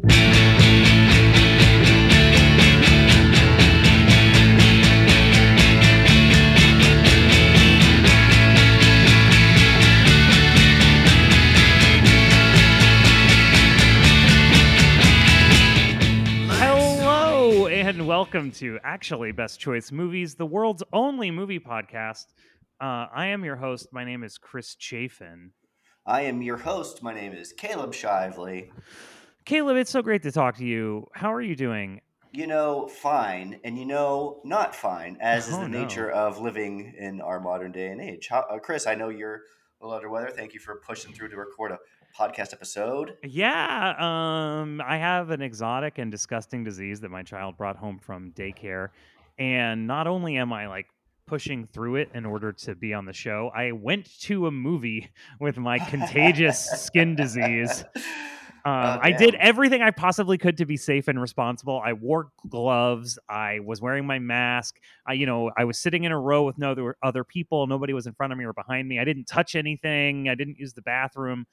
Hello and welcome to Actually Best Choice Movies, the world's only movie podcast. Uh, I am your host. My name is Chris Chafin. I am your host. My name is Caleb Shively. Caleb, it's so great to talk to you. How are you doing? You know, fine, and you know, not fine, as is Oh, the no. nature of living in our modern day and age. How, uh, Chris, I know you're a little under weather. Thank you for pushing through to record a podcast episode. Yeah, um, I have an exotic and disgusting disease that my child brought home from daycare, and not only am I like pushing through it in order to be on the show, I went to a movie with my contagious skin disease. Um, Oh, I did everything I possibly could to be safe and responsible. I wore gloves. I was wearing my mask. I, you know, I was sitting in a row with no other other people. Nobody was in front of me or behind me. I didn't touch anything. I didn't use the bathroom.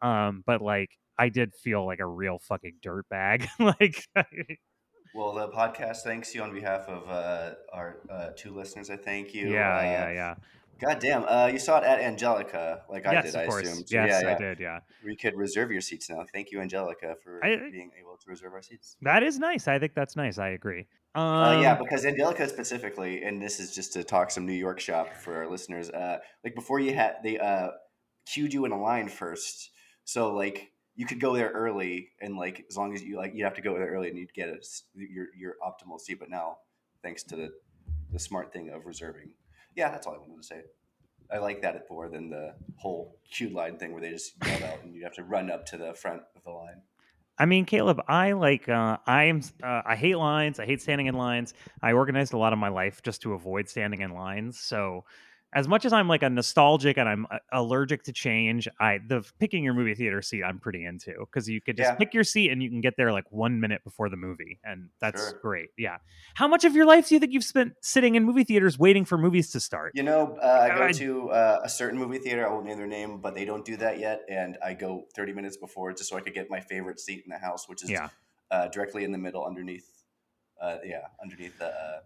Um, but like, I did feel like a real fucking dirt bag. like, Well, the podcast thanks you on behalf of uh, our uh, two listeners. I thank you. yeah, uh, yeah, yeah. God damn, uh, you saw it at Angelika, like I did. of I course. assume. So, yes, yeah, I did. Yeah, We could reserve your seats now. Thank you, Angelika, for I- being able to reserve our seats. that is nice. I think that's nice. I agree. Um, Uh, yeah, because Angelika specifically, and this is just to talk some New York shop for our listeners. Uh, like before you had they uh, queued you in a line first, so like you could go there early, and like as long as you like, you have to go there early, and you'd get a, your your optimal seat. But now, thanks to the the smart thing of reserving, yeah, that's all I wanted to say. I like that more than the whole queued line thing where they just yell out and you have to run up to the front of the line. I mean, Caleb, I like uh, I am uh, I hate lines. I hate standing in lines. I organized a lot of my life just to avoid standing in lines. So, as much as I'm like a nostalgic and I'm uh, allergic to change, I the picking your movie theater seat I'm pretty into because you could just Yeah. pick your seat and you can get there like one minute before the movie, and that's Sure. great. Yeah. How much of your life do you think you've spent sitting in movie theaters waiting for movies to start? You know, uh, I go to uh, a certain movie theater. I won't name their name, but they don't do that yet. And I go 30 minutes before just so I could get my favorite seat in the house, which is Yeah. uh, directly in the middle underneath, uh, yeah, underneath the uh,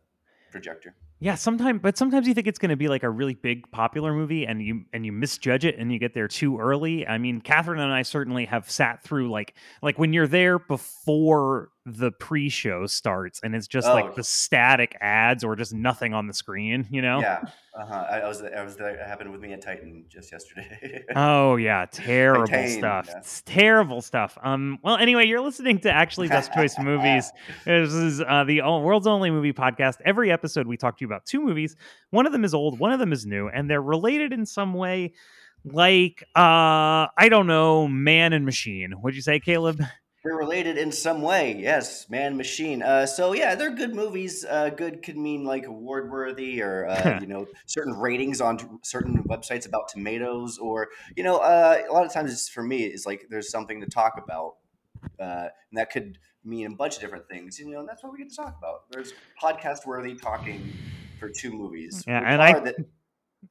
projector. Yeah, sometimes, but sometimes you think it's going to be like a really big popular movie, and you and you misjudge it, and you get there too early. I mean, Catherine and I certainly have sat through like like when you're there before the pre-show starts, and it's just Oh. like the static ads or just nothing on the screen. You know? Yeah, uh-huh. I, I was I was there. It happened with me at Titan just yesterday. Oh yeah, terrible Titan, stuff. yeah. It's terrible stuff. Um. Well, anyway, you're listening to actually Best Choice Movies. This is uh, the world's only movie podcast. Every episode, we talk to you about two movies. One of them is old, one of them is new, and they're related in some way. Like, uh, I don't know, man and machine. What'd you say, Caleb? They're related in some way, yes. Man, machine. Uh, so yeah, they're good movies. Uh, good could mean like award worthy, or uh, you know, certain ratings on t- certain websites about tomatoes, or you know, uh, a lot of times it's for me is like there's something to talk about, uh, and that could mean a bunch of different things. You know, and that's what we get to talk about. There's podcast worthy talking for two movies. Yeah, and I- the-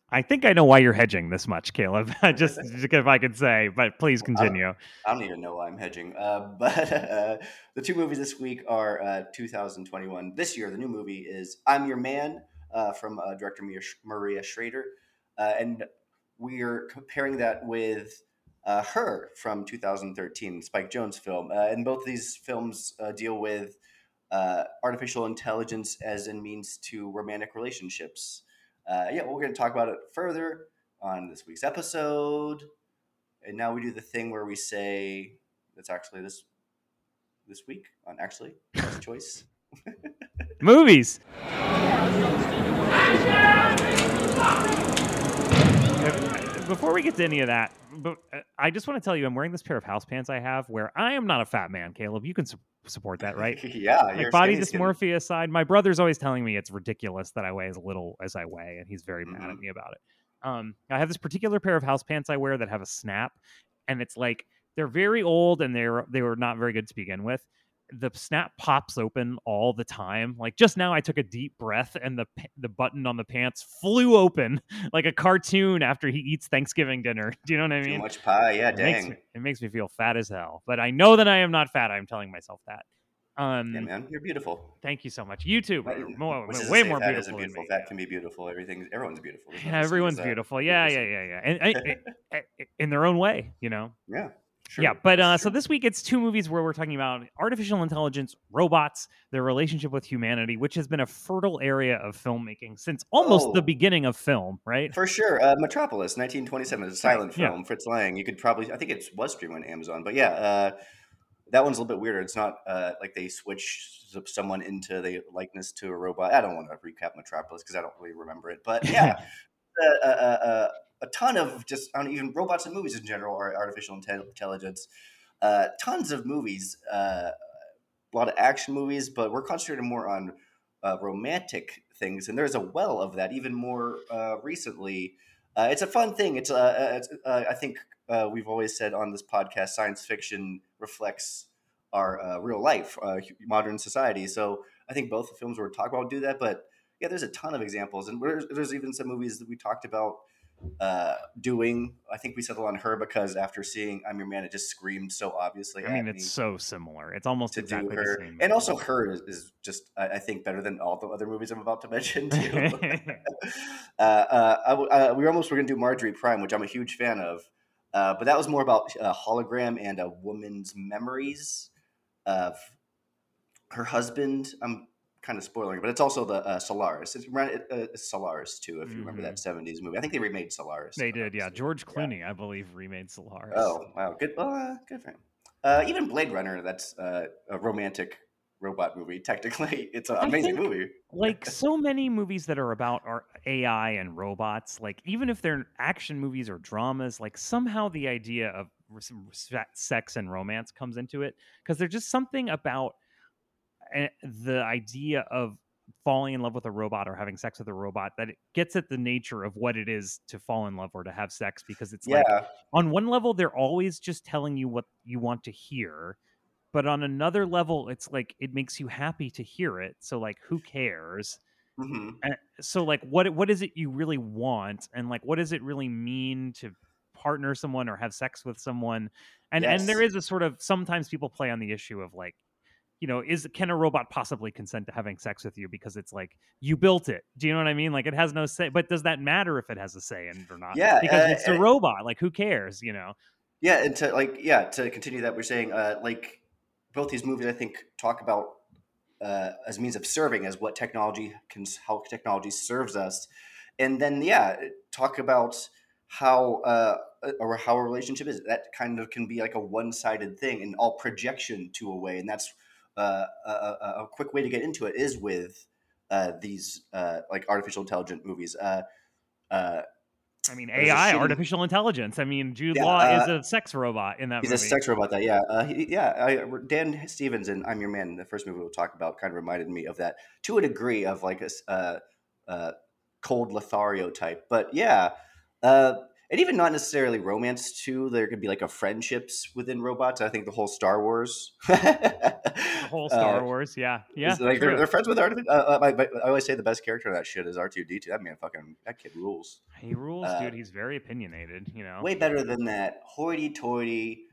I think I know why you're hedging this much, Caleb. just, just if I could say, but please continue. I don't even know why I'm hedging. Uh, but uh, the two movies this week are uh, 2021. This year, the new movie is I'm Your Man uh, from uh, director Maria, Maria Schrader. Uh, and we're comparing that with uh, Her from 2013, Spike Jonze film. Uh, and both of these films uh, deal with uh, artificial intelligence as a means to romantic relationships. Uh, yeah, we're going to talk about it further on this week's episode and now we do the thing where we say that's actually this this week on actually best choice. Movies. Before we get to any of that, but I just want to tell you, I'm wearing this pair of house pants I have, where I am not a fat man. Caleb, you can su- support that, right? yeah, like body dysmorphia aside, my brother's always telling me it's ridiculous that I weigh as little as I weigh, and he's very mad at Mhm. me about it. Um, I have this particular pair of house pants I wear that have a snap, and it's like they're very old and they're they were not very good to begin with. The snap pops open all the time. Like just now, I took a deep breath and the the button on the pants flew open like a cartoon after he eats Thanksgiving dinner. Do you know what I mean? Too much pie, yeah, it dang. Makes me, it makes me feel fat as hell, but I know that I am not fat. I'm telling myself that. Um, yeah, man, you're beautiful. Thank you so much. You too. Right, More, way more fat beautiful. beautiful. me. Fat can be beautiful. Everything, everyone's beautiful. Yeah, such thing as everyone's beautiful. Yeah, yeah, yeah, yeah. And, and- and- and- in their own way, you know. Yeah, sure. Yeah, but uh, That's so this week it's two movies where we're talking about artificial intelligence, robots, their relationship with humanity, which has been a fertile area of filmmaking since almost the Oh. beginning of film, right? For sure, uh, Metropolis, 1927, is a silent yeah. film. Fritz Lang. You could probably, I think it was streaming on Amazon, but yeah, uh, that one's a little bit weirder. It's not uh, like they switch someone into the likeness to a robot. I don't want to recap Metropolis because I don't really remember it, but yeah, uh, uh, uh, uh, a ton of just don't even robots and movies in general are artificial intelligence. Uh, tons of movies, uh, a lot of action movies, but we're concentrating more on uh, romantic things, and there's a well of that even more uh, recently. Uh, it's a fun thing. It's, uh, it's I think we've always said on this podcast, science fiction reflects our real life, modern society. So I think both the films we're talking about do that. But yeah, there's a ton of examples, and there's even some movies that we talked about uh, doing. I think we settled on her because after seeing "I'm Your Man," it just screamed so obviously. I mean, it's me so similar. It's almost to exactly do the her, same. and also her is, is just I, I think better than all the other movies I'm about to mention too. uh, uh, I uh, we almost were going to do Marjorie Prime, which I'm a huge fan of, uh, but that was more about a hologram and a woman's memories of her husband. I'm kind of spoiling, but it's also the uh, Solaris. It's uh, it's Solaris too, if you remember that '70s movie. I think they remade Solaris. they if I'm not did, yeah. George Clooney, I believe, remade Solaris. Oh wow, good. Well, uh, good for him. Uh, even Blade Runner, that's uh, a romantic robot movie. Technically, it's an amazing think- movie. like so many movies that are about our AI and robots, like even if they're action movies or dramas, like somehow the idea of sex and romance comes into it because there's just something about the idea of falling in love with a robot or having sex with a robot that it gets at the nature of what it is to fall in love or to have sex because it's Yeah, like on one level they're always just telling you what you want to hear but on another level it's like it makes you happy to hear it so like who cares? Hmm and so like what what is it you really want and like what does it really mean to partner someone or have sex with someone? And and there is a sort of sometimes people play on the issue of like you know is can a robot possibly consent to having sex with you because it's like you built it? Do you know what i mean? Like it has no say but does that matter if it has a say in it or not? Yeah, because uh, it's a uh, robot like who cares you know? Yeah, and to like yeah to continue that we're saying uh, like both these movies I think talk about uh, as means of serving as what technology can how technology serves us, and then yeah talk about how uh, or how a relationship is. That kind of can be like a one sided thing and all projection to a way, and that's uh, a, a, quick way to get into it is with uh, these uh, like artificial intelligent movies. Uh, uh, i mean ai shitty- artificial intelligence i mean jude Yeah, law is uh, a sex robot in that He's movie a sex robot. That yeah, uh, he, yeah. I, Dan Stevens in I'm Your Man, the first movie we'll talk about, kind of reminded me of that to a degree of like a uh, uh, cold Lothario type. But yeah, uh, and even not necessarily romance too. There could be like a friendships within robots. I think the whole Star Wars, the whole star uh, wars yeah yeah like they're, they're friends with Artificial. Uh, uh, my, my- I always say the best character in that shit is R two D two. That man fucking that kid rules. he rules uh, dude he's very opinionated you know Way better than that hoity-toity,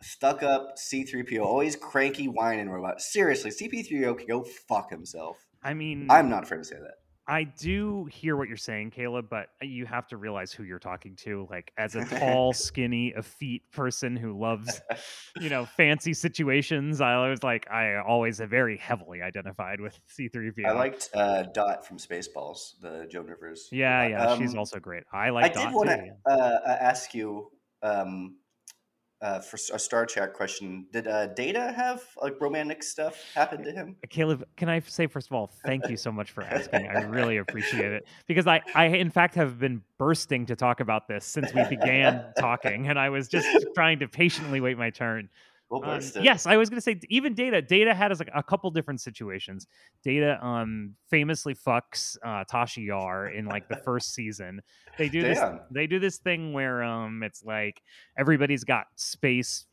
stuck-up C-3PO, always cranky whining robot. Seriously, CP3O can go fuck himself. i mean I'm not afraid to say that. I do hear what you're saying, Caleb, but you have to realize who you're talking to. Like, as a tall, skinny, effete person who loves, you know, fancy situations, I was like, I always very heavily identified with C3PO. I liked uh, Dot from Spaceballs, the Joan Rivers. yeah, yeah, she's Um, also great. I like. I did Dot want to uh, uh, ask you um, uh, for a Star Trek question. Did uh, Data have like romantic stuff happen to him? Caleb, can I say first of all, thank you so much for asking. I really appreciate it because I, I in fact have been bursting to talk about this since we began talking, and I was just trying to patiently wait my turn. We'll Um, yes, I was going to say even Data. Data had us like a couple different situations. Data um famously fucks uh, Tasha Yar in like the first season. They do this. They do this thing where um it's like everybody's got space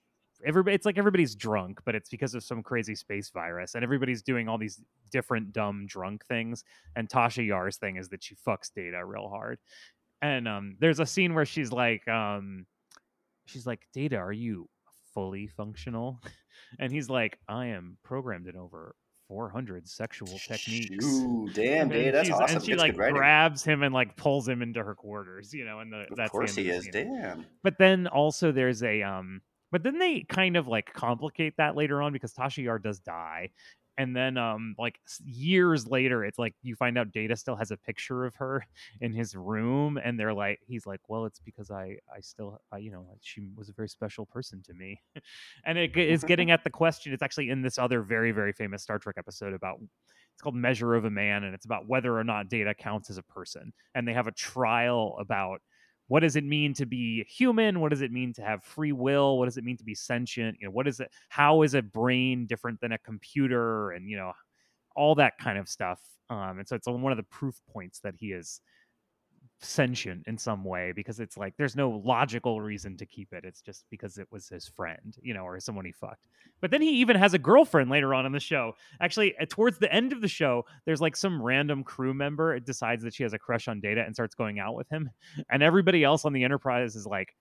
everybody it's like everybody's drunk but it's because of some crazy space virus and everybody's doing all these different dumb drunk things and tasha yar's thing is that she fucks data real hard and um there's a scene where she's like um she's like data are you fully functional and he's like i am programmed in over 400 sexual techniques Ooh, damn, dude, that's awesome. and she That's like grabs him and like pulls him into her quarters you know and the, Of that's course he is. Damn. but then also there's a um but then they kind of like complicate that later on because Tasha Yar does die. And then um like years later it's like you find out Data still has a picture of her in his room and they're like he's like well it's because I I still I, you know she was a very special person to me. and it is getting at the question it's actually in this other very very famous Star Trek episode about it's called Measure of a Man and it's about whether or not Data counts as a person. And they have a trial about what does it mean to be human? What does it mean to have free will? What does it mean to be sentient? You know what is it how is a brain different than a computer? And you know all that kind of stuff um and so it's one of the proof points that he is sentient in some way because it's like there's no logical reason to keep it it's just because it was his friend you know or someone he fucked. But then he even has a girlfriend later on in the show. Actually towards the end of the show there's like some random crew member It decides that she has a crush on data and starts going out with him. And everybody else on the enterprise is like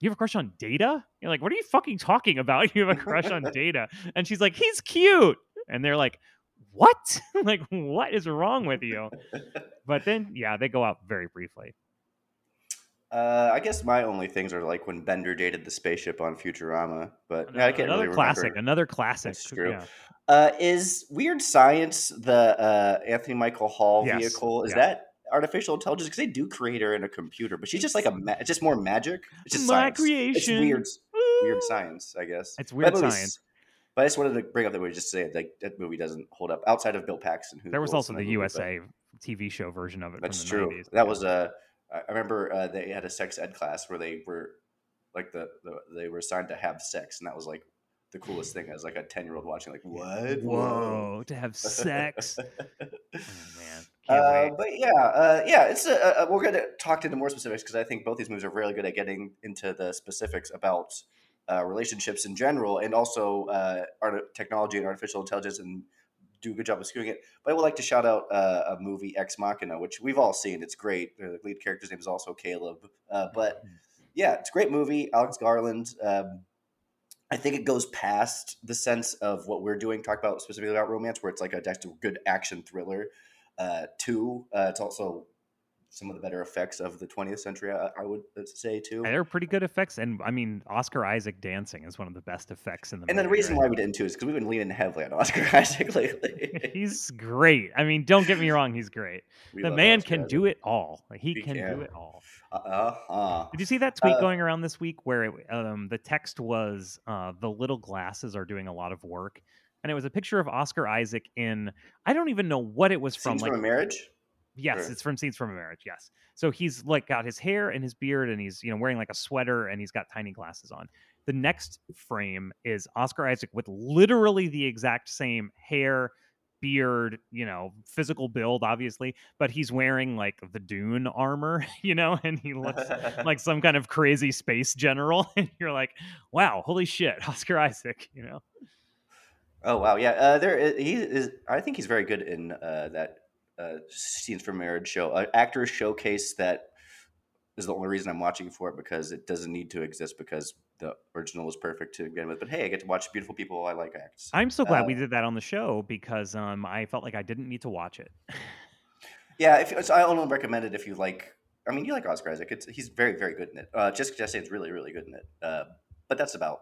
you have a crush on data? You're like what are you fucking talking about? You have a crush on data. And she's like he's cute. And they're like what like what is wrong with you but then yeah they go out very briefly Uh, I guess my only things are like when Bender dated the spaceship on Futurama, but yeah, I another, can't another really classic remember. another classic true. yeah. Uh, is Weird Science the uh, Anthony Michael Hall Yes, vehicle? Is yeah. that artificial intelligence? Because they do create her in a computer, but she's just like a ma- it's just more magic. It's just My science. creation. It's weird, weird science, I guess. It's weird science. But I just wanted to bring up that movie just to say like that movie doesn't hold up outside of Bill Paxton. Who there was also the movie, usa tv show version of it That's from the true. 90s That was a. I remember uh, they had a sex ed class where they were, like the, the they were assigned to have sex, and that was like the coolest thing as like a ten year old watching. Like what? whoa to have sex oh man Uh, but yeah, uh, yeah, it's uh, uh, we're going to talk into more specifics because I think both these movies are really good at getting into the specifics about uh, relationships in general, and also uh, art- technology and artificial intelligence, and do a good job of skewing it. But I would like to shout out uh, a movie Ex Machina, which we've all seen. It's great. The lead character's name is also Caleb. Uh, but yeah, it's a great movie. Alex Garland. Um, I think it goes past the sense of what we're doing, talk about specifically about romance, where it's like a, good action thriller. Uh, two, uh, it's also some of the better effects of the 20th century, I, I would say too. they're pretty good effects and i mean oscar isaac dancing is one of the best effects in the And then movie the reason right? why we didn't too is because we've been leaning heavily on Oscar Isaac lately. he's great i mean don't get me wrong he's great We the man Oscar can Isaac. do it all Like, he He can, do it all Uh huh. Did you see that tweet Uh, going around this week where it, um, the text was uh, the little glasses are doing a lot of work, and it was a picture of Oscar Isaac in I don't even know what it was from. Like from a marriage. Yes, or- it's from Scenes from a Marriage. Yes, so he's like got his hair and his beard, and he's you know wearing like a sweater, and he's got tiny glasses on. The next frame is Oscar Isaac with literally the exact same hair, beard, you know, physical build, obviously, but he's wearing like the Dune armor, you know, and he looks like some kind of crazy space general and you're like wow holy shit oscar isaac you know Oh wow, yeah. Uh, there is, he is. I think he's very good in uh, that uh, scenes from marriage show. Uh, actors showcase that is the only reason I'm watching for it because it doesn't need to exist because the original was perfect to begin with. But hey, I get to watch beautiful people I like act. i'm so glad we Uh, did that on the show because um i felt like i didn't need to watch it Yeah, if so I only recommend it if you like. I mean, you like Oscar Isaac. It's, he's very, very good in it. Uh, Jessica Chastain's really, really good in it. Uh, but that's about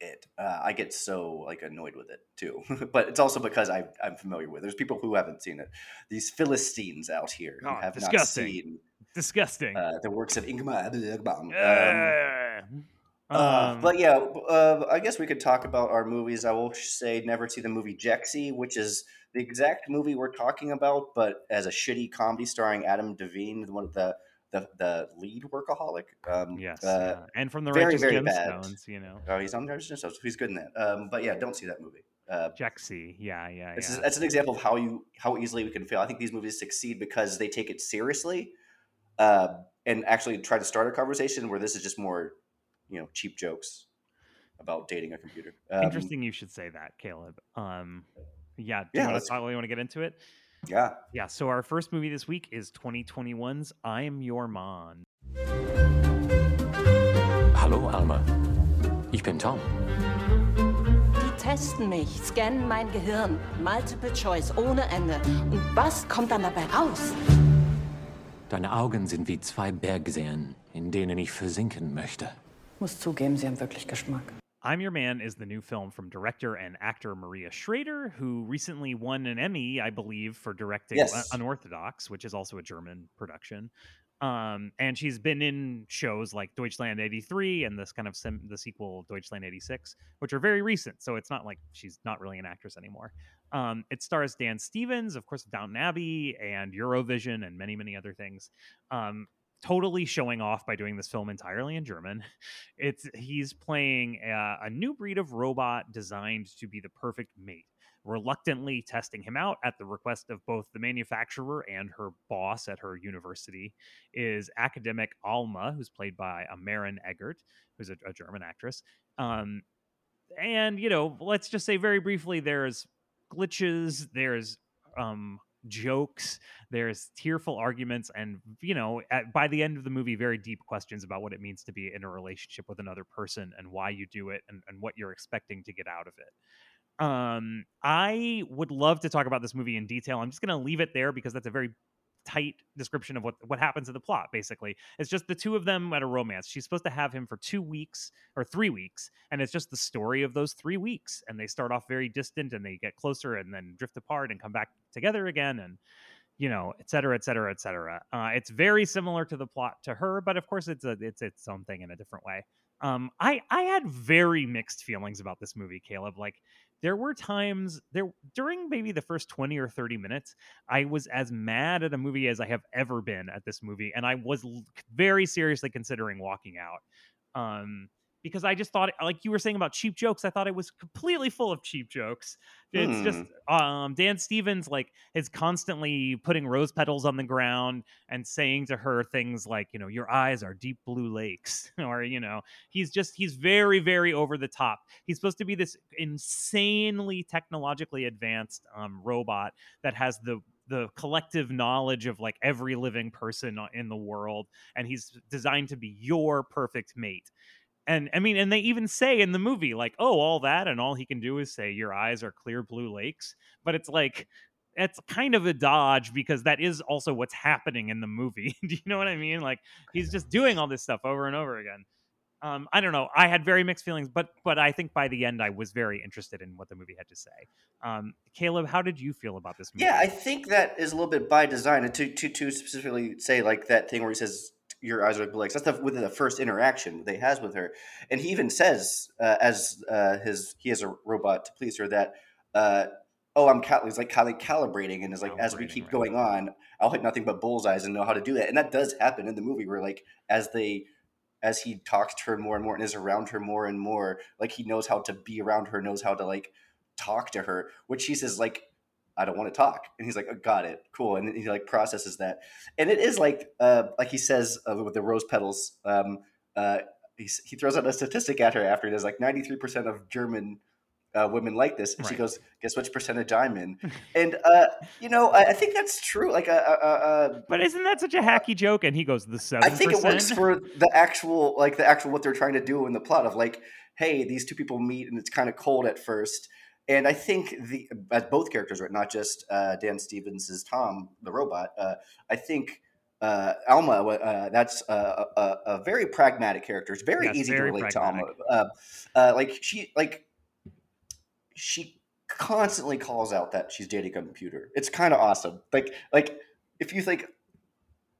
it. Uh, I get so like annoyed with it too. but it's also because I, I'm familiar with. it. There's people who haven't seen it. These Philistines out here who Oh, have disgusting. not seen disgusting uh, the works of Ingmar Bergman. Um, Uh, uh, um, but yeah, uh, I guess we could talk about our movies. I will say never see the movie Jexi, which is the exact movie we're talking about, but as a shitty comedy starring Adam Devine, one of the the, the lead workaholic. Um, yes uh, yeah. and from the very, righteous very bad. you know oh, he's on Righteous Gemstones, so he's good in that. Um, but yeah, don't see that movie. Uh, Jexi. yeah yeah it's, yeah that's an example of how you how easily we can fail. I think these movies succeed because they take it seriously uh, and actually try to start a conversation where this is just more, you know, cheap jokes. about dating a computer. Um, Interesting, you should say that, Caleb. Um, yeah, do Yeah, you want to want to get into it? Yeah. Yeah. So our first movie this week is 2021's "I'm Your Man." Hallo Alma. Ich bin Tom. Die testen mich, scannen mein Gehirn. Multiple Choice ohne Ende. Und was kommt dann dabei raus? Deine Augen sind wie zwei Bergseen, in denen ich versinken möchte. Muss zugeben, Sie haben wirklich Geschmack. I'm Your Man is the new film from director and actor Maria Schrader, who recently won an Emmy, I believe, for directing Yes. Unorthodox, which is also a German production. Um, and she's been in shows like Deutschland 83 and this kind of sim- the sequel Deutschland 86, which are very recent. So it's not like she's not really an actress anymore. Um, it stars Dan Stevens, of course, of Downton Abbey and Eurovision and many, many other things. Um, totally showing off by doing this film entirely in German. It's he's playing a, a new breed of robot designed to be the perfect mate. Reluctantly testing him out at the request of both the manufacturer and her boss at her university is academic Alma, who's played by a Maren Eggert, who's a, a German actress. Um, and you know, let's just say very briefly, there's glitches, there's um, jokes, there's tearful arguments, and you know, at, by the end of the movie, very deep questions about what it means to be in a relationship with another person and why you do it and, and what you're expecting to get out of it. Um, I would love to talk about this movie in detail. I'm just going to leave it there because that's a very tight description of what what happens in the plot basically. It's just the two of them at a romance. She's supposed to have him for two weeks or three weeks and it's just the story of those three weeks and they start off very distant and they get closer and then drift apart and come back together again and you know et cetera et cetera et cetera. Uh, it's very similar to the plot to her but of course it's a it's its own thing in a different way. Um i i had very mixed feelings about this movie caleb. Like there were times there during maybe the first 20 or 30 minutes i was as mad at a movie as i have ever been at this movie and i was very seriously considering walking out. Um because i just thought like you were saying about cheap jokes i thought it was completely full of cheap jokes. It's just um dan stevens like is constantly putting rose petals on the ground and saying to her things like you know your eyes are deep blue lakes or you know he's just he's very very over the top. He's supposed to be this insanely technologically advanced um, robot that has the the collective knowledge of like every living person in the world and he's designed to be your perfect mate and i mean and they even say in the movie like oh all that and all he can do is say your eyes are clear blue lakes but it's like it's kind of a dodge because that is also what's happening in the movie do you know what i mean like he's just doing all this stuff over and over again um, I don't know. I had very mixed feelings, but but I think by the end I was very interested in what the movie had to say. Um, Caleb, how did you feel about this movie? Yeah, I think that is a little bit by design. And to to to specifically say like that thing where he says your eyes are like blue. That's the, within the first interaction they has with her, and he even says uh, as uh, his he has a robot to please her that. Uh, Oh, I'm cal- he's like kind of calibrating, and is like as we keep right. going on, I'll hit nothing but bullseyes and know how to do that. And that does happen in the movie, where like as they as he talks to her more and more and is around her more and more, like he knows how to be around her, knows how to like talk to her, which she says like, I don't want to talk. And he's like, oh, got it. Cool. And he like processes that. And it is like, uh, like he says uh, with the rose petals, um, uh, he, he throws out a statistic at her after it is like 93% of German uh, women like this. And she goes, guess which percentage I'm in? and, uh, you know, I, I think that's true. Like, uh, uh, uh, But isn't that such a hacky joke? And he goes the seven. I think it works for the actual, like the actual what they're trying to do in the plot of like, hey, these two people meet and it's kind of cold at first. And I think the as both characters, right, not just uh, Dan Stevens' Tom, the robot. Uh, I think uh, Alma, uh, that's a, a, a very pragmatic character. It's very Yes, easy very to relate to Alma. Uh, uh, like she, like she constantly calls out that she's dating a computer. It's kind of awesome. Like, like if you think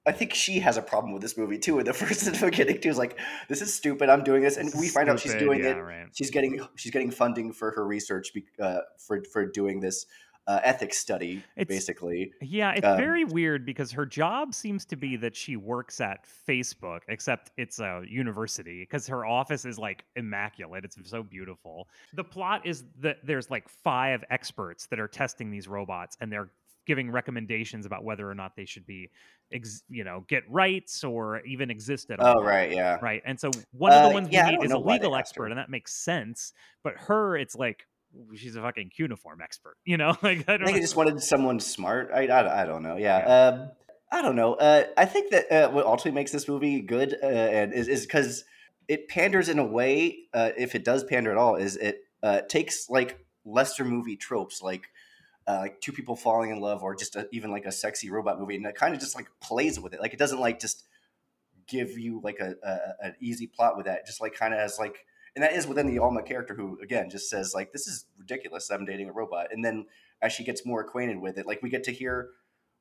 I think she has a problem with this movie too. In the first in the beginning, too, is like, "This is stupid. I'm doing this," and we find out she's doing yeah, it. right. She's getting she's getting funding for her research uh, for for doing this uh, ethics study, It's- basically. Yeah, it's Um, very weird because her job seems to be that she works at Facebook, except it's a university because her office is like immaculate. It's so beautiful. The plot is that there's like five experts that are testing these robots and they're giving recommendations about whether or not they should be, ex- you know, get rights or even exist at all. Oh right, yeah. Right. And so one of Uh, the ones yeah, we need is a know why they legal expert, and that makes sense. But her, it's like she's a fucking cuneiform expert. You know, like I I don't. think know. I just wanted someone smart. I, I, I don't know. Yeah. Um, I don't know. Uh, I think that uh, what ultimately makes this movie good uh, and is is because it panders in a way. Uh, if it does pander at all, is it uh, takes like lesser movie tropes like. Uh, like two people falling in love, or just a, even like a sexy robot movie, and it kind of just like plays with it. Like it doesn't like just give you like a, a an easy plot with that. It just like kind of has like, and that is within the Alma character who again just says like, "This is ridiculous. I'm dating a robot," and then as she gets more acquainted with it, like we get to hear,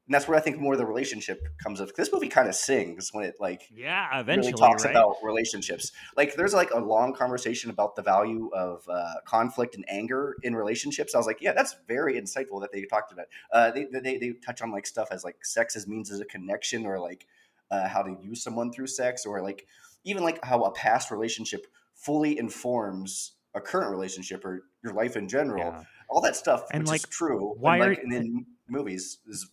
and that's where I think more of the relationship comes of. This movie kind of sings when it like yeah, really eventually, talks right? about relationships. Like there's like a long conversation about the value of uh, conflict and anger in relationships. I was like, yeah, that's very insightful that they talked about. Uh, they, they they touch on like stuff as like sex as means as a connection or like uh, how to use someone through sex or like even like how a past relationship fully informs a current relationship or your life in general. Yeah. All that stuff, And, which like, is true, why and, are- like, and in movies is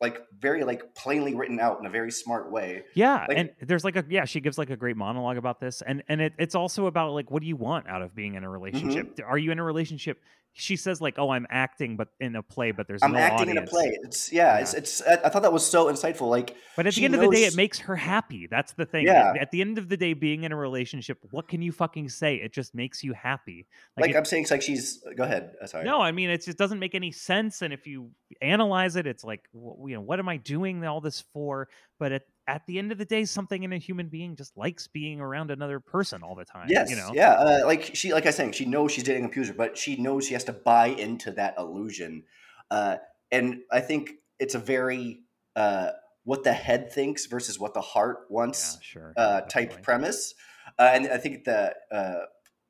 like very like plainly written out in a very smart way. Yeah, Like- and there's like a yeah, she gives like a great monologue about this, and and it, it's also about like what do you want out of being in a relationship? Mm-hmm. Are you in a relationship? She says like, oh, I'm acting, but in a play, but there's I'm no acting in a play. It's yeah, it's it's. I, thought that was so insightful. Like, But at the end of the day, it makes her happy. That's the thing. Yeah. At the end of the day, being in a relationship, what can you fucking say? It just makes you happy. like, it- I'm saying, it's like she's. Go ahead. Uh, Sorry. No, I mean it just doesn't make any sense. And if you analyze it, it's like, you know, what am I doing all this for? But at, at the end of the day, something in a human being just likes being around another person all the time. Yes. you know. Yeah. Uh, like she, like I was saying, she knows she's dating a abuser, but she knows she has to buy into that illusion. Uh, and I think it's a very uh, what the head thinks versus what the heart Yeah, wants sure. uh, type premise, uh, and I think that uh,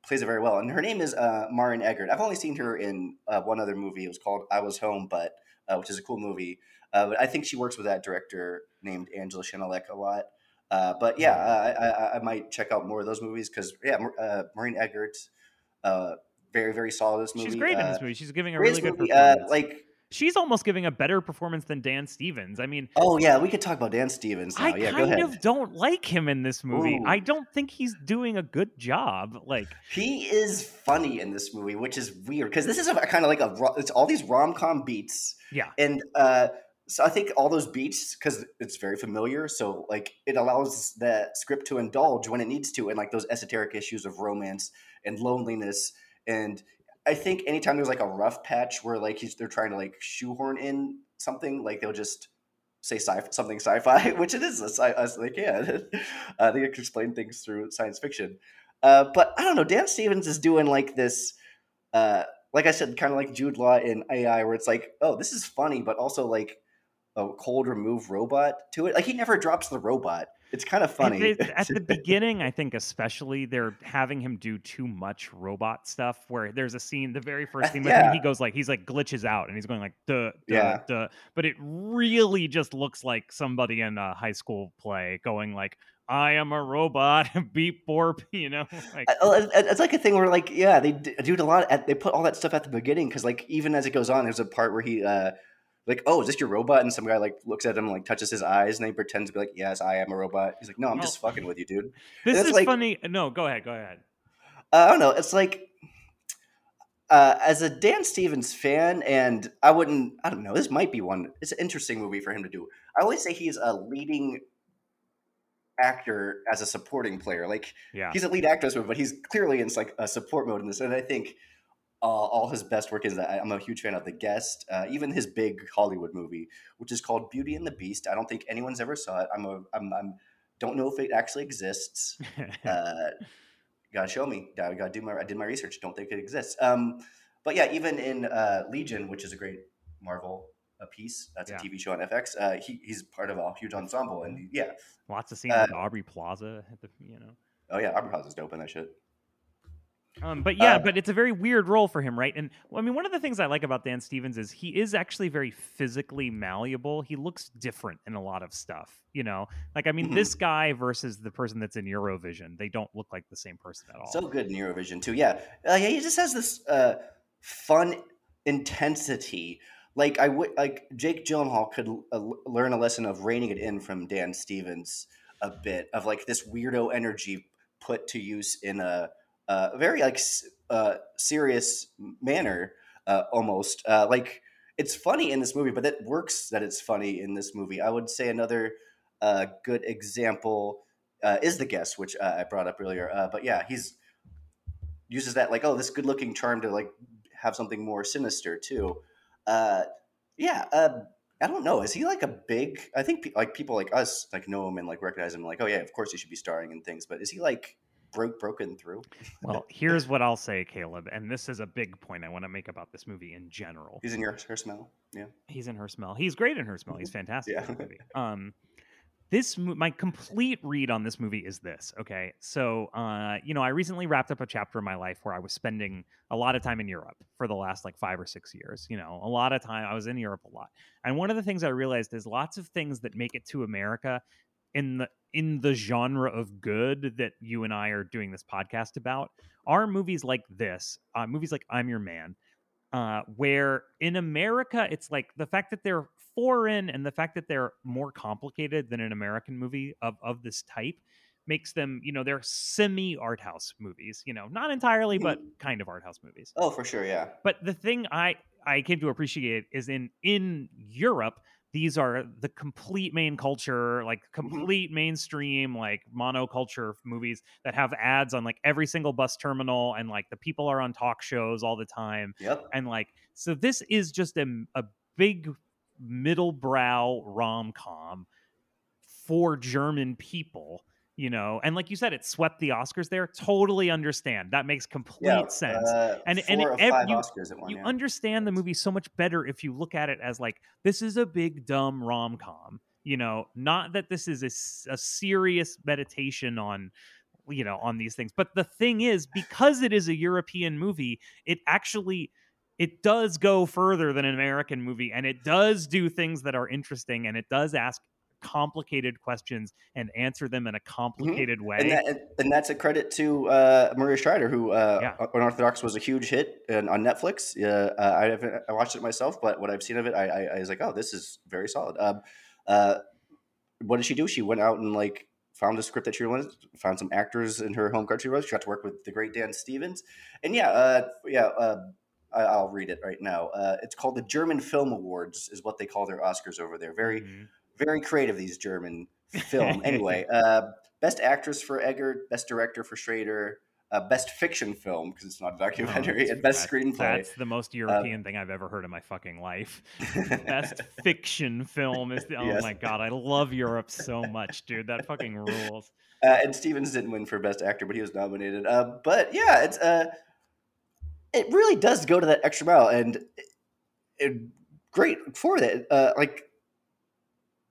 plays it very well. And her name is uh, Maren Eggert. I've only seen her in uh, one other movie. It was called I Was Home, but uh, which is a cool movie. Uh, but I think she works with that director named Angela Schanelec a lot. Uh, but yeah, Mm-hmm. I, I, I might check out more of those movies because yeah, uh, Maureen Eggert, uh, very very solid. in This movie. She's great in Uh, this movie. She's giving a really good movie. Uh, performance. like She's almost giving a better performance than Dan Stevens. I mean, oh yeah, we could talk about Dan Stevens now. I yeah, go kind ahead. of don't like him in this movie. Ooh. I don't think he's doing a good job. Like, He is funny in this movie, which is weird because this is a, kind of like a it's all these rom com beats, yeah, and uh, so I think all those beats because it's very familiar, so like it allows the script to indulge when it needs to, and like those esoteric issues of romance and loneliness, and I think anytime there's like a rough patch where like he's they're trying to like shoehorn in something, like they'll just say sci something sci-fi, which it is a sci. I like, yeah, uh, they can explain things through science fiction. Uh, but I don't know. Dan Stevens is doing like this, uh, like I said, kind of like Jude Law in AI, where it's like, oh, this is funny, but also like a cold remove robot to it. Like he never drops the robot. It's kind of funny. the, at the beginning, I think especially they're having him do too much robot stuff. Where there's a scene, the very first Uh, scene with him, he goes like he's like glitches out and he's going like duh, duh, Yeah. duh. But it really just looks like somebody in a high school play going like, "I am a robot, beep borp," you know, like I- It's like a thing where, like, yeah, they do it a lot. At, they put all that stuff at the beginning because, like, even as it goes on, there's a part where he, uh, like, oh, is this your robot? And some guy like looks at him, like, touches his eyes, and he pretends to be like, yes, I am a robot. He's like, no, I'm just Oh. fucking with you, dude. this is like- funny. No, go ahead, go ahead. Uh, I don't know. It's like, uh, as a Dan Stevens fan, and I wouldn't, I don't know. This might be one. It's an interesting movie for him to do. I always say he's a leading actor as a supporting player. Like, Yeah, he's a lead actor, but he's clearly in like a support mode in this. And I think uh, all his best work is that I'm a huge fan of The Guest, uh, even his big Hollywood movie, which is called Beauty and the Beast. I don't think anyone's ever saw it. I'm a, I'm, I'm don't know if it actually exists. Uh, gotta show me. I gotta do my. I did my research. Don't think it exists. Um, but yeah, even in uh, Legion, which is a great Marvel uh, piece, that's Yeah. a TV show on FX. Uh, he, he's part of a huge ensemble, and yeah, lots of scenes uh, with Aubrey Plaza at the you know. oh yeah, Aubrey Plaza's dope in that shit. Um, but yeah, Uh, but it's a very weird role for him, right? And I mean, one of the things I like about Dan Stevens is he is actually very physically malleable. He looks different in a lot of stuff, you know. Like I mean, this guy versus the person that's in Eurovision, they don't look like the same person at all. So good in Eurovision too. Yeah, uh, yeah. He just has this uh, fun intensity, like I would like Jake Gyllenhaal could uh, learn a lesson of reining it in from Dan Stevens a bit of like this weirdo energy put to use in a, a very like uh, serious manner uh, almost uh, like it's funny in this movie but it works that it's funny in this movie i would say another uh, good example uh, is the guest which uh, i brought up earlier but yeah he's uses that like oh this good looking charm to like have something more sinister too yeah I don't know. Is he like a big? I think pe- like people like us like know him and like recognize him. Like, oh yeah, of course he should be starring in things. But is he like broke broken through? well, here's what I'll say, Caleb, and this is a big point I want to make about this movie in general. He's in your her smell. Yeah, he's in her smell. He's great in her smell. He's fantastic. yeah. in the movie. Um, this my complete read on this movie is this okay so uh you know i recently wrapped up a chapter in my life where i was spending a lot of time in europe for the last like five or six years you know a lot of time i was in europe a lot and one of the things i realized is lots of things that make it to america in the in the genre of good that you and i are doing this podcast about are movies like this uh, movies like i'm your man uh, where in America, it's like the fact that they're foreign and the fact that they're more complicated than an American movie of, of this type makes them, you know, they're semi art house movies, you know, not entirely, but mm-hmm. kind of art house movies. Oh, for sure. Yeah. But the thing I, I came to appreciate is in, in Europe, these are the complete main culture, like mm-hmm. complete mainstream, like monoculture movies that have ads on like every single bus terminal, and like the people are on talk shows all the time. Yep. And like, so this is just a, a big middle brow rom com for German people you know and like you said it swept the oscars there. Totally understand. That makes complete yeah, sense. uh, and and it, you, one, you yeah. understand the movie so much better if you look at it as like this is a big dumb rom-com you know? Not that this is a, a serious meditation on you know on these things. But the thing is because it is a european movie it actually it does go further than an american movie and it does do things that are interesting and it does ask complicated questions and answer them in a mm-hmm. complicated mm-hmm. way. And, that, and, that's a credit to uh, Maria Schrader, who uh, yeah. Unorthodox was a huge hit on Netflix. Uh, I haven't I watched it myself, but what I've seen of it, I, I, I was like, oh, this is very solid. Um, uh, what did she do? She went out and like found a script that she wanted, found some actors in her home country. She got to work with the great Dan Stevens, and yeah, uh, yeah. Uh, I'll read it right now. Uh, it's called the German Film Awards, is what they call their Oscars over there. Very, mm-hmm very creative these German film. anyway, uh, best actress for Eggert, best director for Schrader, uh, best fiction film because it's not a documentary, and best screenplay. That's the most uh, European uh, thing I've ever heard in my fucking life. best fiction film is the. Oh yes. my god, I love Europe so much, dude. That fucking rules. Uh, and Stevens didn't win for best actor, but he was nominated. Uh, but yeah, it's uh, it really does go to that extra mile, and it, it, great for that. Uh, like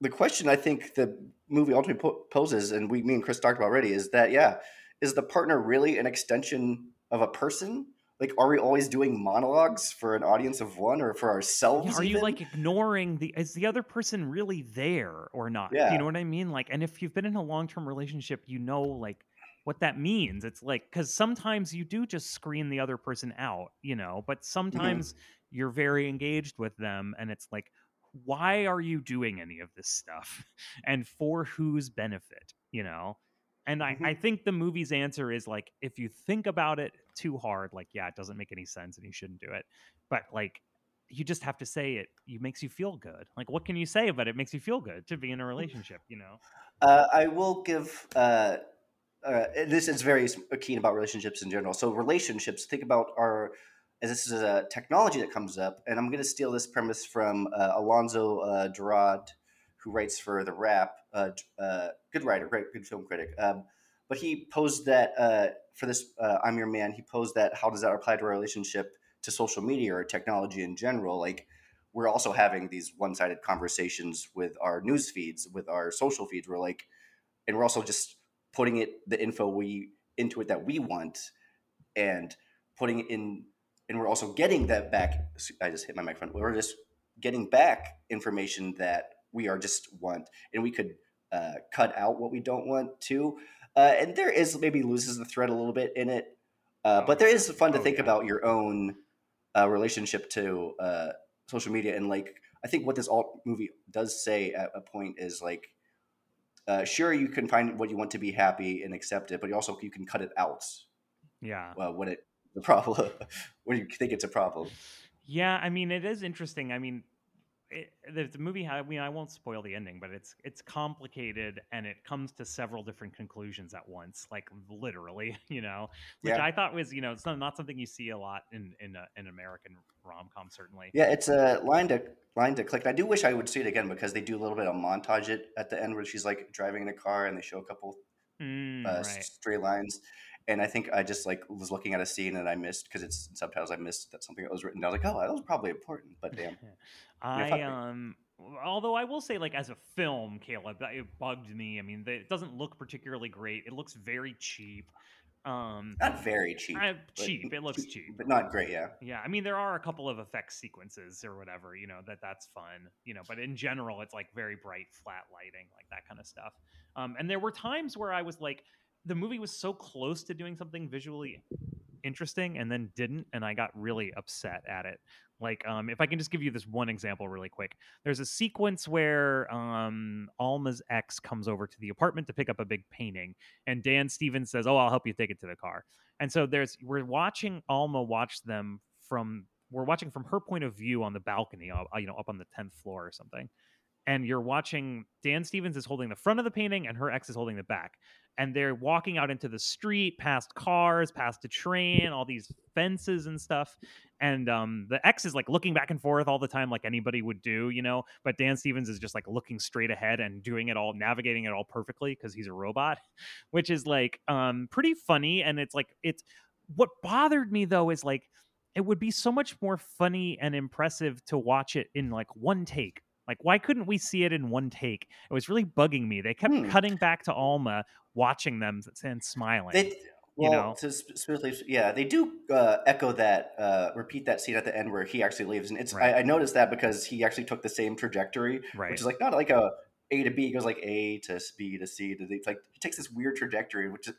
the question I think the movie ultimately poses, and we, me and Chris talked about already, is that yeah, is the partner really an extension of a person? Like, are we always doing monologues for an audience of one, or for ourselves? Yeah, are even? you like ignoring the? Is the other person really there or not? Yeah. Do you know what I mean? Like, and if you've been in a long term relationship, you know, like what that means. It's like because sometimes you do just screen the other person out, you know, but mm-hmm. sometimes mm-hmm. you're very engaged with them, and it's like, why are you doing any of this stuff? And for whose benefit you know? And I, mm-hmm. I think the movie's answer is like if you think about it too hard like yeah it doesn't make any sense and you shouldn't do it. But like you just have to say it it makes you feel good. Like what can you say about it, it makes you feel good to be in a relationship you know? Uh, i will give uh, uh, this is very keen about relationships in general. So relationships think about our as this is a technology that comes up, and I'm going to steal this premise from uh, Alonso uh, Duralde, who writes for The Wrap, uh, uh, good writer, great, good film critic. Um, but he posed that uh, for this uh, I'm Your Man, he posed that how does that apply to our relationship to social media or technology in general? Like, we're also having these one sided conversations with our news feeds, with our social feeds. We're like, and we're also just putting it, the info we, into it that we want and putting it in and we're also getting that back. I just hit my microphone. We're just getting back information that we are just want, and we could uh, cut out what we don't want to. Uh, and there is maybe loses the thread a little bit in it, uh, but there is fun to oh, think yeah. about your own uh, relationship to uh, social media and like I think what this alt movie does say at a point is like, uh, sure you can find what you want to be happy and accept it, but you also you can cut it out Yeah. uh, when it the problem when you think it's a problem. Yeah, I mean, it is interesting. I mean, it, the, the movie. I mean, I won't spoil the ending, but it's it's complicated and it comes to several different conclusions at once, like literally, you know, which Yeah. I thought was, you know, it's not, not something you see a lot in in a, an American rom com, certainly. Yeah, it's a line to line to click. I do wish I would see it again because they do a little bit of montage it at the end where she's like driving in a car and they show a couple Mm, uh, right. stray lines. And I think I just like was looking at a scene and I missed because it's subtitles. I missed that something that was written. I was like, oh, that was probably important, but damn. I um although I will say like as a film, Caleb, it bugged me. I mean, it doesn't look particularly great. It looks very cheap. Um Not very cheap. but- cheap. It looks cheap. but not great. Yeah. Yeah, I mean there are a couple of effects sequences or whatever, you know, that that's fun, you know, but in general it's like very bright flat lighting, like that kind of stuff. Um and there were times where I was like the movie was so close to doing something visually interesting and then didn't and I got really upset at it. Like um if I can just give you this one example really quick. There's a sequence where um Alma's ex comes over to the apartment to pick up a big painting and Dan Stevens says, "Oh, I'll help you take it to the car." And so there's we're watching Alma watch them from we're watching from her point of view on the balcony, uh, you know, up on the 10th floor or something. And you're watching Dan Stevens is holding the front of the painting and her ex is holding the back. And they're walking out into the street, past cars, past a train, all these fences and stuff. And um, the ex is like looking back and forth all the time, like anybody would do, you know. But Dan Stevens is just like looking straight ahead and doing it all, navigating it all perfectly because he's a robot, which is like um, pretty funny. And it's like, it's what bothered me though is like, it would be so much more funny and impressive to watch it in like one take. Like, why couldn't we see it in one take? It was really bugging me. They kept Hmm. cutting back to Alma, watching them and smiling. They, You well, know? to specifically, yeah, they do uh, echo that, uh, repeat that scene at the end where he actually leaves, and it's Right. I, I noticed that because he actually took the same trajectory, right. which is like not like a A to B, it goes like A to B to C to D. It's like he takes this weird trajectory, which is,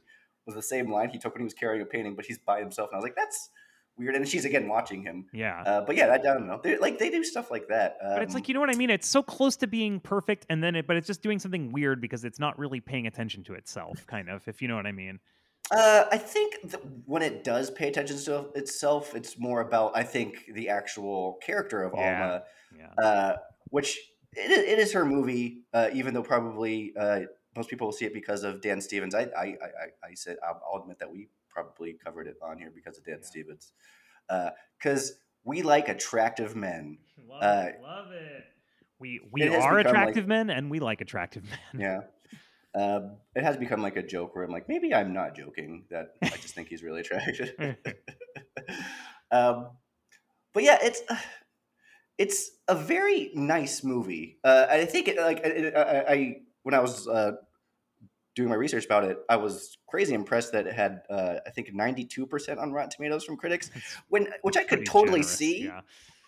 was the same line he took when he was carrying a painting, but he's by himself, and I was like, that's weird. And she's again watching him, yeah. uh, but yeah, I, I don't know, They're, like they do stuff like that. Um, but it's like you know what I mean. It's so close to being perfect, and then it, but it's just doing something weird because it's not really paying attention to itself, kind of. If you know what I mean. Uh, I think th- when it does pay attention to itself, it's more about I think the actual character of Yeah. Alma, Yeah. uh, which it is, it is her movie. Uh, even though probably uh, most people will see it because of Dan Stevens. I I I, I- said I'll admit that we probably covered it on here because of Dan Yeah. Stevens, because we like attractive men. Love Uh, it. Love it. We we it are become, like- attractive men, and we like attractive men. Yeah. Um, it has become like a joke where I'm like, maybe I'm not joking. That I just think he's really attractive. um, but yeah, it's it's a very nice movie. Uh, I think it, like it, I, I when I was uh, doing my research about it, I was crazy impressed that it had uh, I think 92 percent on Rotten Tomatoes from critics. When which I could totally generous, see. Yeah.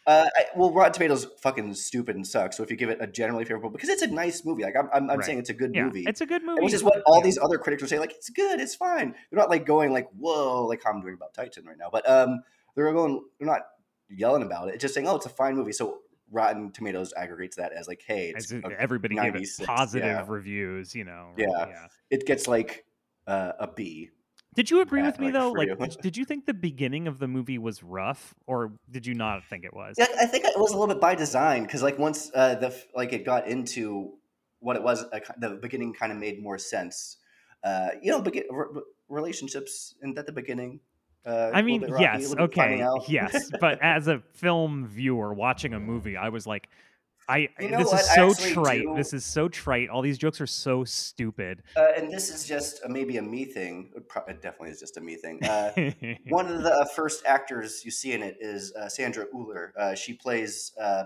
Uh, I, well, Rotten Tomatoes fucking stupid and sucks. So if you give it a generally favorable, because it's a nice movie, like I'm, I'm, I'm Right. saying it's a good Yeah, movie, it's a good movie. which is what all Yeah. these other critics would say. Like it's good, it's fine. They're not like going like whoa, like how I'm doing about Titan right now. But um, they're going, they're not yelling about it. It's just saying, oh, it's a fine movie. So Rotten Tomatoes aggregates that as like, hey, it's everybody gave it positive yeah. reviews, you know. Yeah. yeah. it gets like uh, a B. Did you agree Yeah, with me like, though? Like, did, did you think the beginning of the movie was rough, or did you not think it was? Yeah, I think it was a little bit by design because like once uh, the like it got into what it was, uh, the beginning kind of made more sense. Uh, you know, begin, r- r- relationships and at the beginning. Uh, I mean, rocky, yes, little bit finding okay, yes, but as a film viewer watching a movie, I was like, I You know this what? is so trite. do- This is so trite. All these jokes are so stupid. uh, and this is just a, maybe a me thing. It, it definitely is just a me thing. Uh, one of the first actors you see in it is uh, Sandra Hüller. Uh, she plays uh,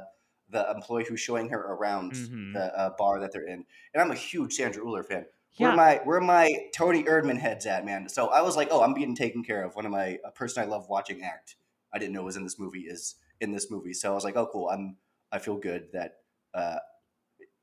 the employee who's showing her around Mhm. the uh, bar that they're in, and I'm a huge Sandra Hüller fan. Yeah. Where my where my Toni Erdmann heads at, man. So I was like, oh, I'm being taken care of. One of my a person I love watching act. I didn't know was in this movie is in this movie. So I was like, oh, cool. I'm I feel good that uh,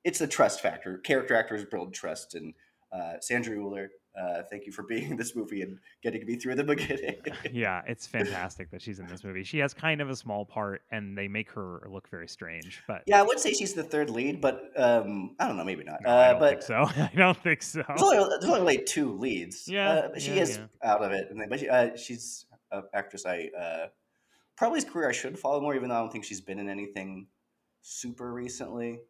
it's the trust factor. Character actors build trust, and uh, Sandra Hüller Uh, thank you for being in this movie and getting me through the beginning. yeah, it's fantastic that she's in this movie. She has kind of a small part, and they make her look very strange. But yeah, I would say she's the third lead, but um, I don't know, maybe not. no, uh, I don't but think so. I don't think so. There's only, there's only like two leads. Yeah, uh, but she yeah, is yeah. out of it, and but she, uh, she's an actress I uh, probably his career I should follow more, even though I don't think she's been in anything super recently.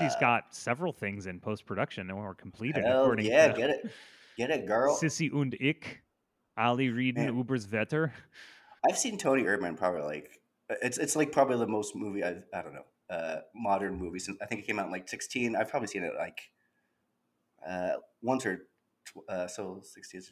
She's got several things in post production or completed. Hell according yeah, to get it, get it, girl. Sissy und ich, Ali Rieden Man. Ubers Wetter. I've seen Toni Erdmann probably like it's it's like probably the most movie I've I don't know uh, modern movie since I think it came out in like sixteen. I've probably seen it like uh, once or uh, so sixteen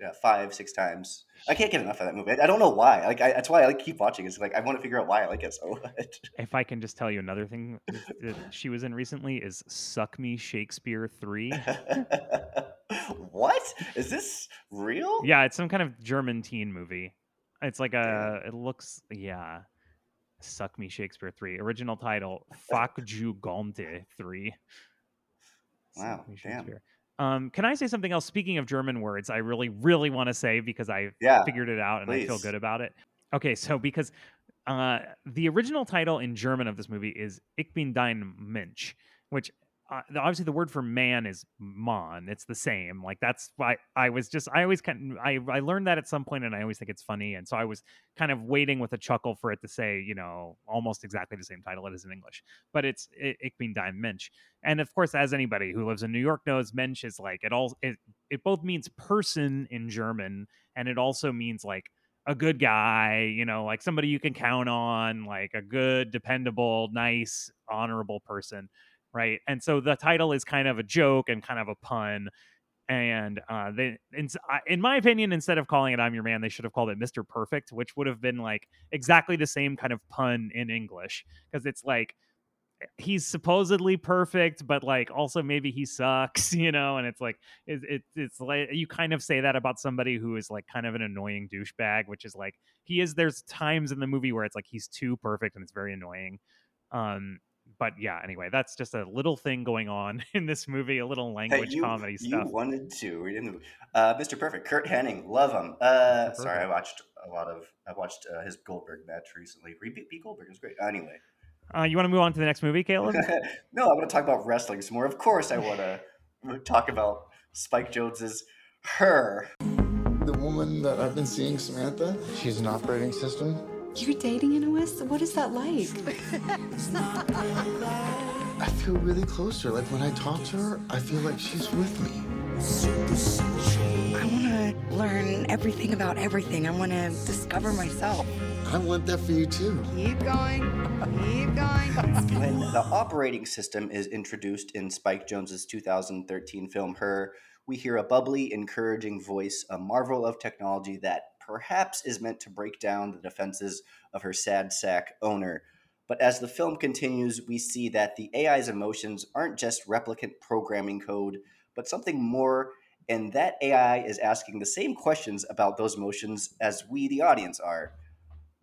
yeah five six times. I can't get enough of that movie. I, I don't know why. Like I, that's why I like keep watching. It's like I want to figure out why I like it so much. If I can just tell you another thing that she was in recently is Suck Me Shakespeare 3. what is this real? Yeah, it's some kind of German teen movie. It's like a, it looks, yeah. Suck Me Shakespeare 3. Original title, Fuck You Gomte 3. Suck Wow, damn. Um, can I say something else? Speaking of German words, I really, really want to say because I Yeah, figured it out and I feel good about it. Okay, so because uh, the original title in German of this movie is Ich bin dein Mensch, which uh, obviously the word for man is Mann. It's the same. Like that's why I was just I always kind of, I I learned that at some point and I always think it's funny and so I was kind of waiting with a chuckle for it to say you know almost exactly the same title it is in English, but it's I- Ich bin dein Mensch. And of course, as anybody who lives in New York knows, Mensch is like it all it it both means person in German and it also means like a good guy, you know, like somebody you can count on, like a good, dependable, nice, honorable person, right? And so the title is kind of a joke and kind of a pun. And uh, they, in, in my opinion, instead of calling it "I'm Your Man," they should have called it "Mr. Perfect," which would have been like exactly the same kind of pun in English, because it's like he's supposedly perfect, but like also maybe he sucks, you know. And it's like it, it, it's like you kind of say that about somebody who is like kind of an annoying douchebag, which is like he is. There's times in the movie where it's like he's too perfect and it's very annoying. Um, but yeah, anyway, that's just a little thing going on in this movie, a little Hey, language you, comedy you stuff. wanted to read in the movie. Uh, Mr. Perfect, Curt Hennig, love him. Uh, sorry, I watched a lot of. I watched uh, his Goldberg match recently. Pete Pete Goldberg was great. Anyway, Uh, you want to move on to the next movie, Caleb? no, I want to talk about wrestling some more. Of course, I want to talk about Spike Jonze's her. The woman that I've been seeing, Samantha, she's an operating system. You're dating an OS? What is that like? I feel really close to her. Like when I talk to her, I feel like she's with me. I want to learn everything about everything. I want to discover myself. I want that for you too. Keep going. Keep going. When the operating system is introduced in Spike Jonze's 2013 film Her, we hear a bubbly, encouraging voice, a marvel of technology that perhaps is meant to break down the defenses of her sad sack owner. But as the film continues, we see that the AI's emotions aren't just replicant programming code, but something more, and that AI is asking the same questions about those emotions as we, the audience, are.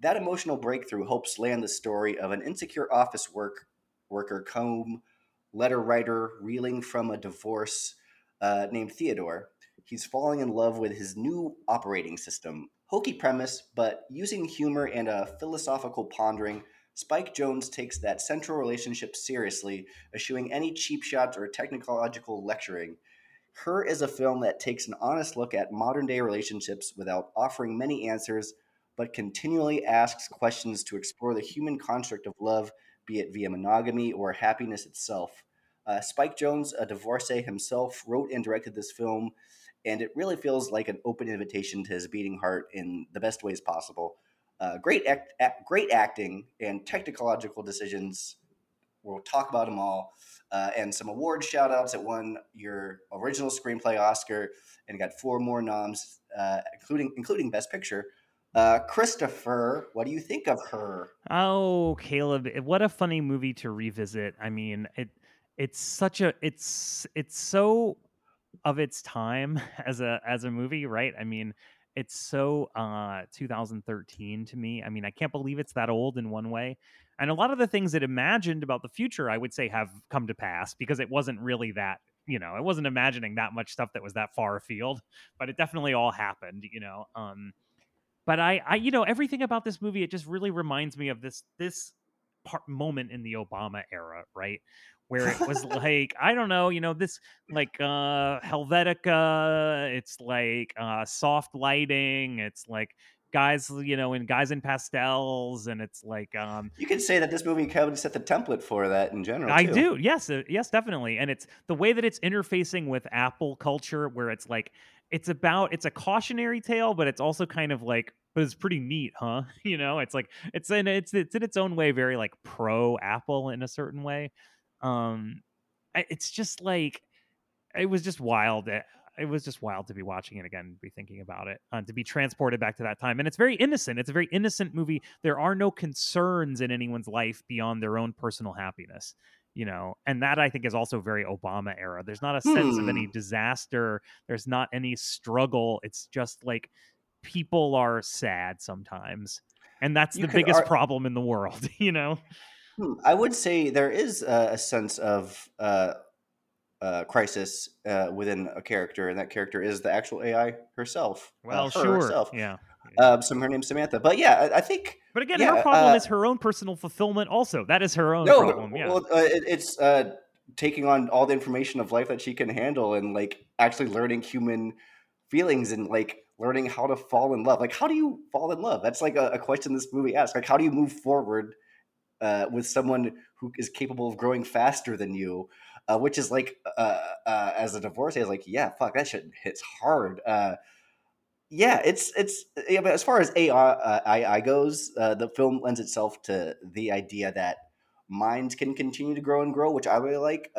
That emotional breakthrough helps land the story of an insecure office work worker, comb letter writer, reeling from a divorce uh, named Theodore. He's falling in love with his new operating system. Hokey premise, but using humor and a philosophical pondering, Spike Jonze takes that central relationship seriously, eschewing any cheap shots or technological lecturing. Her is a film that takes an honest look at modern day relationships without offering many answers, but continually asks questions to explore the human construct of love, be it via monogamy or happiness itself. Uh, Spike Jonze, a divorcee himself, wrote and directed this film, and it really feels like an open invitation to his beating heart in the best ways possible. Uh, great, act, act, great acting and technological decisions. We'll talk about them all, uh, and some award shout outs. It won your original screenplay Oscar and got four more noms, uh, including including Best Picture. Uh, Christopher, what do you think of her? Oh, Caleb, what a funny movie to revisit. I mean, it it's such a it's it's so of its time as a as a movie, right? I mean, it's so uh 2013 to me. I mean, I can't believe it's that old in one way. And a lot of the things it imagined about the future, I would say have come to pass because it wasn't really that you know, it wasn't imagining that much stuff that was that far afield, but it definitely all happened, you know. Um, but I, I, you know, everything about this movie, it just really reminds me of this this part moment in the Obama era, right? Where it was like, I don't know, you know, this like uh Helvetica, it's like uh soft lighting, it's like guys, you know, in guys in pastels, and it's like um You could say that this movie kind of set the template for that in general. I too. do. Yes, yes, definitely. And it's the way that it's interfacing with Apple culture where it's like it's about it's a cautionary tale, but it's also kind of like but it's pretty neat, huh? You know, it's like it's in it's it's in its own way very like pro Apple in a certain way. Um it's just like it was just wild. It, it was just wild to be watching it again, be thinking about it, uh, to be transported back to that time. And it's very innocent. It's a very innocent movie. There are no concerns in anyone's life beyond their own personal happiness, you know. And that I think is also very Obama era. There's not a sense of any Hmm. disaster. There's not any struggle. It's just like people are sad sometimes, and that's You the biggest ar- problem in the world, you know. Hmm, I would say there is a, a sense of uh, uh, crisis uh, within a character, and that character is the actual AI herself. uh, Well, her sure, herself. yeah. Um, so her name's Samantha. But yeah, I, I think But again, yeah, her problem uh, is her own personal fulfillment. Also, that is her own no, problem. Yeah. well, uh, it, it's uh, taking on all the information of life that she can handle, and like actually learning human feelings and like learning how to fall in love. Like, how do you fall in love? That's like a, a question this movie asks. Like, how do you move forward uh, with someone who is capable of growing faster than you? Uh, which is like, uh, uh, as a divorcee, I was like, yeah, fuck, that shit hits hard. Uh, yeah, it's it's. Yeah, but as far as AI, uh, goes, the film lends itself to the idea that minds can continue to grow and grow, which I really like.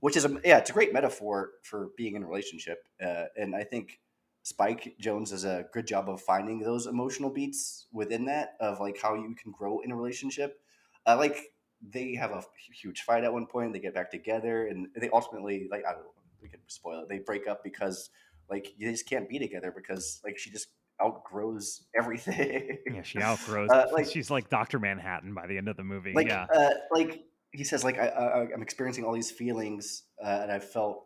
Which is a, yeah, it's a great metaphor for being in a relationship, and I think Spike Jonze does a good job of finding those emotional beats within that of like how you can grow in a relationship. Uh, like they have a huge fight at one point, they get back together, and they ultimately like I don't know, we can spoil it. They break up because like they just can't be together because like she just outgrows everything. yeah, she outgrows. Uh, like- she's like Doctor Manhattan by the end of the movie. like yeah. uh, like he says like I, I i'm experiencing all these feelings uh, and i felt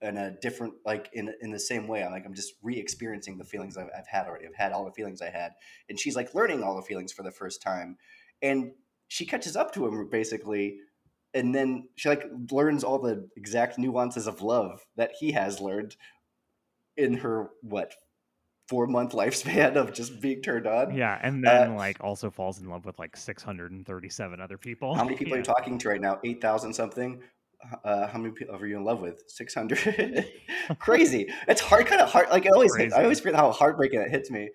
in a different like in in the same way i'm like i'm just re-experiencing the feelings I've, I've had already i've had all the feelings i had and she's like learning all the feelings for the first time and she catches up to him basically and then she like learns all the exact nuances of love that he has learned in her what four month lifespan of just being turned on Yeah, and uh, then like also falls in love with like 637 other people. How many people are you talking to right now? Eight thousand something. Uh, how many people are you in love with? Six hundred. Crazy. It's hard, kind of hard. Like I always, Crazy. I always forget how heartbreaking it hits me.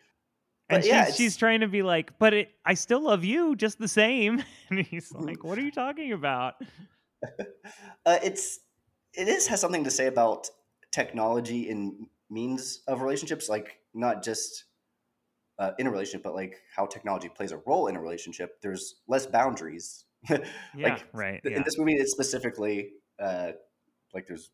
And yeah, she's, she's trying to be like, but it, I still love you just the same. And he's like, what are you talking about? Uh, it's it is has something to say about technology and means of relationships, like not just uh, in a relationship, but like how technology plays a role in a relationship. There's less boundaries. Yeah, like right. Yeah. in this movie, it's specifically uh, like there's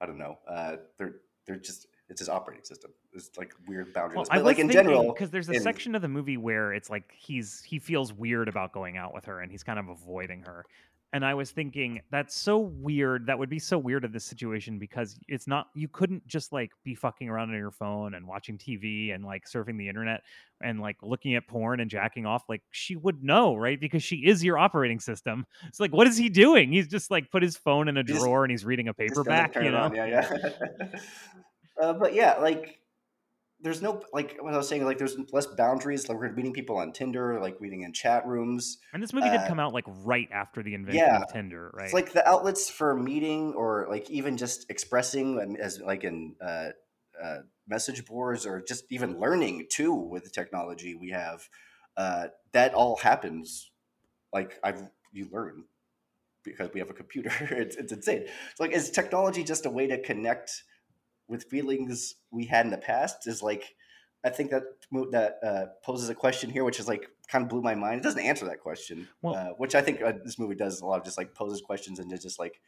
I don't know. Uh, they're they're just it's his operating system. It's like weird boundaries. Well, but I like in general, because there's a in- section of the movie where it's like he's he feels weird about going out with her, and he's kind of avoiding her. And I was thinking that's so weird. That would be so weird in this situation because it's not. You couldn't just like be fucking around on your phone and watching TV and like surfing the internet and like looking at porn and jacking off. Like she would know, right? Because she is your operating system. It's like, what is he doing? He's just like put his phone in a drawer and he's reading a paperback. You know? on, Yeah, yeah. uh, but yeah, like there's no like what I was saying. Like there's less boundaries. Like we're meeting people on Tinder, like meeting in chat rooms. And this movie did Uh, come out like right after the invention yeah, of Tinder, right? It's like the outlets for meeting or like even just expressing um, as like in uh, uh, message boards or just even learning too with the technology we have. Uh, that all happens like I've you learn because we have a computer. it's it's insane. It's like is technology just a way to connect with feelings we had in the past? Is like I think that that uh, poses a question here, which is like kind of blew my mind. It doesn't answer that question, Well- uh, which I think uh, this movie does a lot of just like poses questions and just like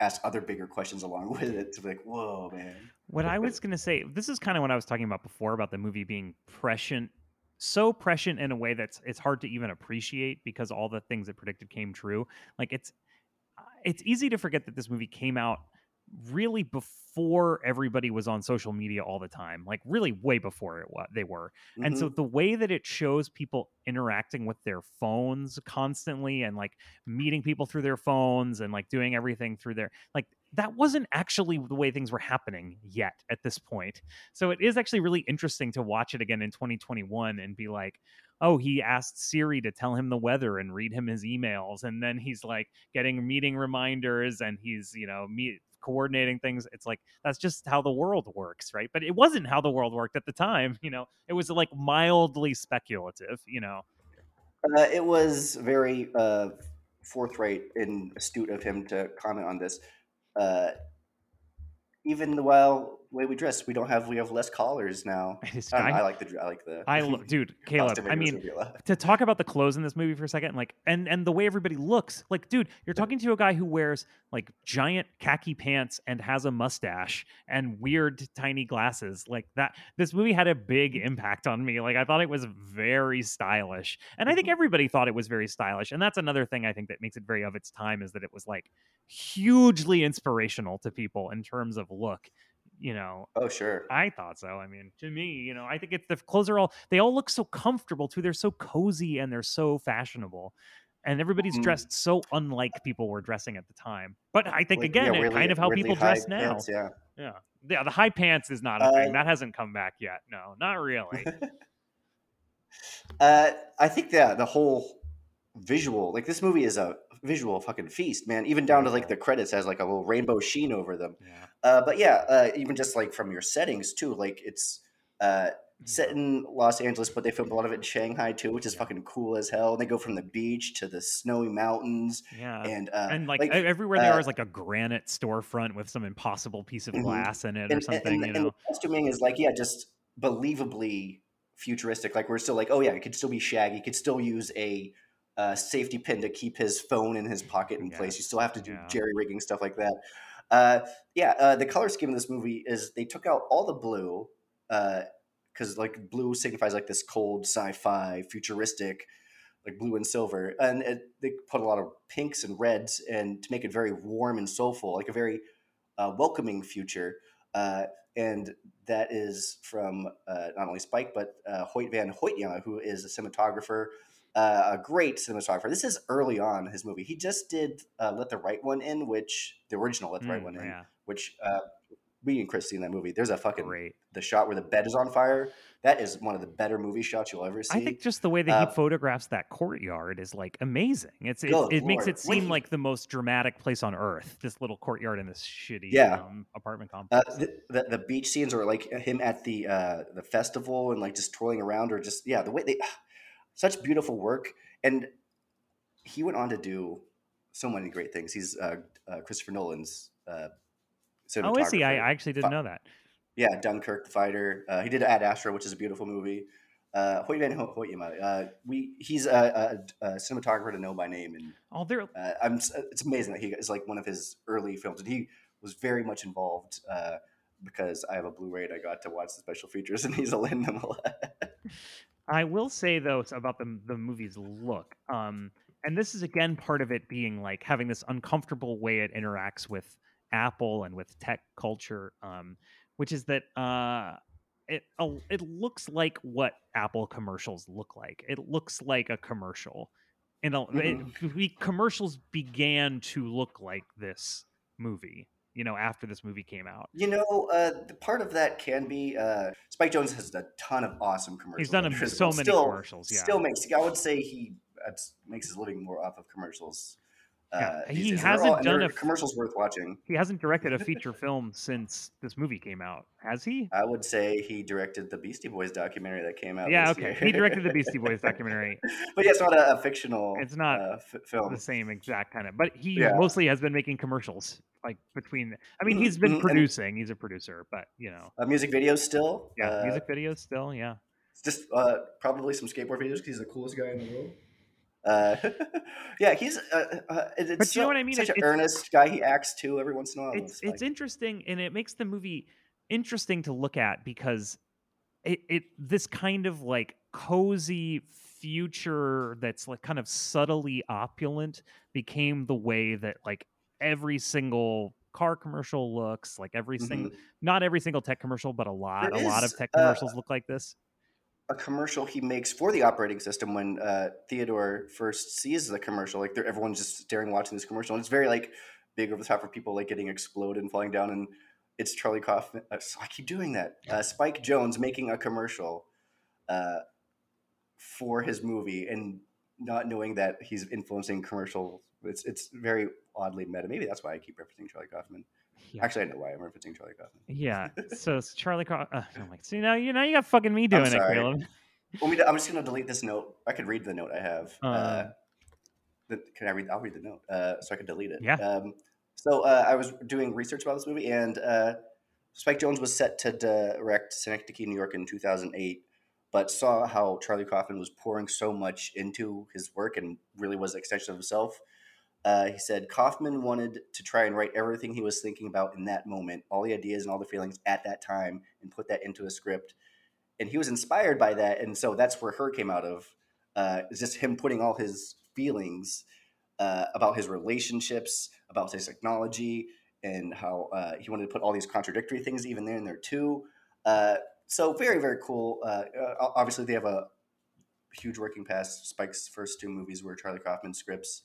ask other bigger questions along with it to be like, whoa, man. What I was going to say, this is kind of what I was talking about before about the movie being prescient, so prescient in a way that's it's hard to even appreciate because all the things it predicted came true. Like it's it's easy to forget that this movie came out really before everybody was on social media all the time like really way before it wa- they were and so Mhm. the way that it shows people interacting with their phones constantly and like meeting people through their phones and like doing everything through their like that wasn't actually the way things were happening yet at this point so it is actually really interesting to watch it again in 2021 and be like oh he asked siri to tell him the weather and read him his emails and then he's like getting meeting reminders and he's you know me coordinating things it's like that's just how the world works right? But it wasn't how the world worked at the time you know? It was like mildly speculative you know? Uh, it was very uh, forthright and astute of him to comment on this. Uh, even while way we dress, we don't have we have less collars now. I, know, I- like the I like the. i lo- dude caleb i mean movie a lot. to talk about the clothes in this movie for a second like and and the way everybody looks like dude you're talking to a guy who wears like giant khaki pants and has a mustache and weird tiny glasses like that this movie had a big mm-hmm. impact on me. Like i thought it was very stylish. And i think mm-hmm. everybody thought it was very stylish. And that's another thing i think that makes it very of its time is that it was like hugely inspirational to people in terms of look you know Oh sure. I thought so. I mean, to me, you know, I think it's the clothes are all they all look so comfortable too. They're so cozy and they're so fashionable. And everybody's Mhm. dressed so unlike people were dressing at the time. But I think Like, again, yeah, it kind of how weirdly people dress now. yeah. Yeah. Yeah, the high pants is not a Uh, thing. That hasn't come back yet. No, not really. Uh, I think that the whole visual, like this movie is a visual fucking feast, man. Even down to like the credits has like a little rainbow sheen over them. yeah. Uh, but yeah, uh, even just like from your settings too, like it's uh, set in Los Angeles, but they filmed a lot of it in Shanghai too, which is fucking cool as hell. And they go from the beach to the snowy mountains, Yeah. and uh, and like, e- everywhere they uh, are like a granite storefront with some impossible piece of Mhm. glass in it or and- something, and, you and know. the costuming is like yeah, just believably futuristic. Like we're still like, oh yeah, it could still be Shaggy, could still use a uh, safety pin to keep his phone in his pocket in place. You still have to do yeah. jerry rigging stuff like that. Uh, yeah, uh, the color scheme of this movie is they took out all the blue because like blue signifies like this cold sci-fi futuristic like blue and silver and it, they put a lot of pinks and reds and to make it very warm and soulful like a very uh, welcoming future uh, and that is from uh, not only Spike but uh, Hoyte Van Hoytema, who is a cinematographer, uh, a great cinematographer. This is early on his movie. He just did uh, Let the Right One In, which the original Let the Right Mm, One In, yeah. which uh, we and Chris see in that movie. There's a fucking Great. the shot where the bed is on fire. That is one of the better movie shots you'll ever see. I think just the way that he photographs that courtyard is like amazing. It's it, Good it makes it seem Wait. like the most dramatic place on earth. This little courtyard in this shitty Yeah. um, apartment Uh, complex. the, the the beach scenes or like him at the uh, the festival and like just twirling around or just yeah the way they such beautiful work and he went on to do so many great things. He's uh, uh, Christopher Nolan's uh, oh, is he? I, actually didn't know that. Yeah, Dunkirk, The Fighter. Uh, he did Ad Astra, which is a beautiful movie. Uh, Hoyte Van Ho- Hoytema. Uh, we he's a, a, a cinematographer to know by name, and Oh, there. uh, I'm. It's amazing that he is like one of his early films, and he was very much involved uh, because I have a Blu-ray and I got to watch the special features, and he's in them a lot. I will say though s- about the the movie's look. Um, and this is again part of it being like having this uncomfortable way it interacts with Apple and with tech culture. Um, which is that uh, it uh, it looks like what Apple commercials look like. It looks like a commercial. And it, we commercials began to look like this movie. You know, after this movie came out. You know, uh, the part of that can be uh, Spike Jonze has a ton of awesome commercials. He's done a- so many Still- commercials, yeah. still makes. I would say he makes his living more off of commercials. Uh, Yeah, these he days. And they're hasn't all- done a commercials worth watching. He hasn't directed a feature film since this movie came out, has he? I would say he directed the Beastie Boys documentary that came out. Yeah, okay. He directed the Beastie Boys documentary. but yeah, it's not a, a fictional. It's not uh, f- film. The same exact kind of, but he Yeah. mostly has been making commercials. Like between, I mean, Mhm, he's been mhm, producing. He's a producer, but you know, Uh, music videos still. yeah, Uh, music videos still, yeah. It's just uh, probably some skateboard videos because he's the coolest guy in the world. Uh, yeah, he's. Uh, uh, it's But you know what I mean? Such It- an earnest guy. He acts too every once in a while. It's it's interesting and it makes the movie interesting to look at because it, it this kind of like cozy future that's like kind of subtly opulent became the way that like every single car commercial looks like every single Mhm. not every single tech commercial but a lot There a lot of tech uh, commercials look like this a commercial he makes for the operating system when uh, Theodore first sees the commercial. Like everyone's just staring, watching this commercial, and it's very like big over the top for people like getting exploded and falling down. And it's Charlie Kaufman. Uh, so I keep doing that. Uh, Spike Jonze making a commercial uh, for his movie and not knowing that he's influencing commercial. It's it's very oddly meta. Maybe that's why I keep referencing Charlie Kaufman. Yeah. Actually, I know why I'm referencing Charlie Kaufman. yeah so it's charlie Cro- uh, i'm like see now you know you got fucking me doing it sorry. Caleb. Well, I'm just gonna delete this note. I could read the note I have. Uh, Uh, the, can I read? I'll read the note uh, so I can delete it. Yeah. Um, so uh, I was doing research about this movie, and uh, Spike Jonze was set to direct Synecdoche, New York, in 2008, but saw how Charlie Kaufman was pouring so much into his work and really was an extension of himself. Uh, he said Kaufman wanted to try and write everything he was thinking about in that moment, all the ideas and all the feelings at that time, and put that into a script. And he was inspired by that, and so that's where her came out of. Uh, just him putting all his feelings uh, about his relationships, about his technology, and how uh, he wanted to put all these contradictory things even there in there too. Uh, so very very cool. Uh, obviously, they have a huge working past. Spike's first two movies were Charlie Kaufman scripts.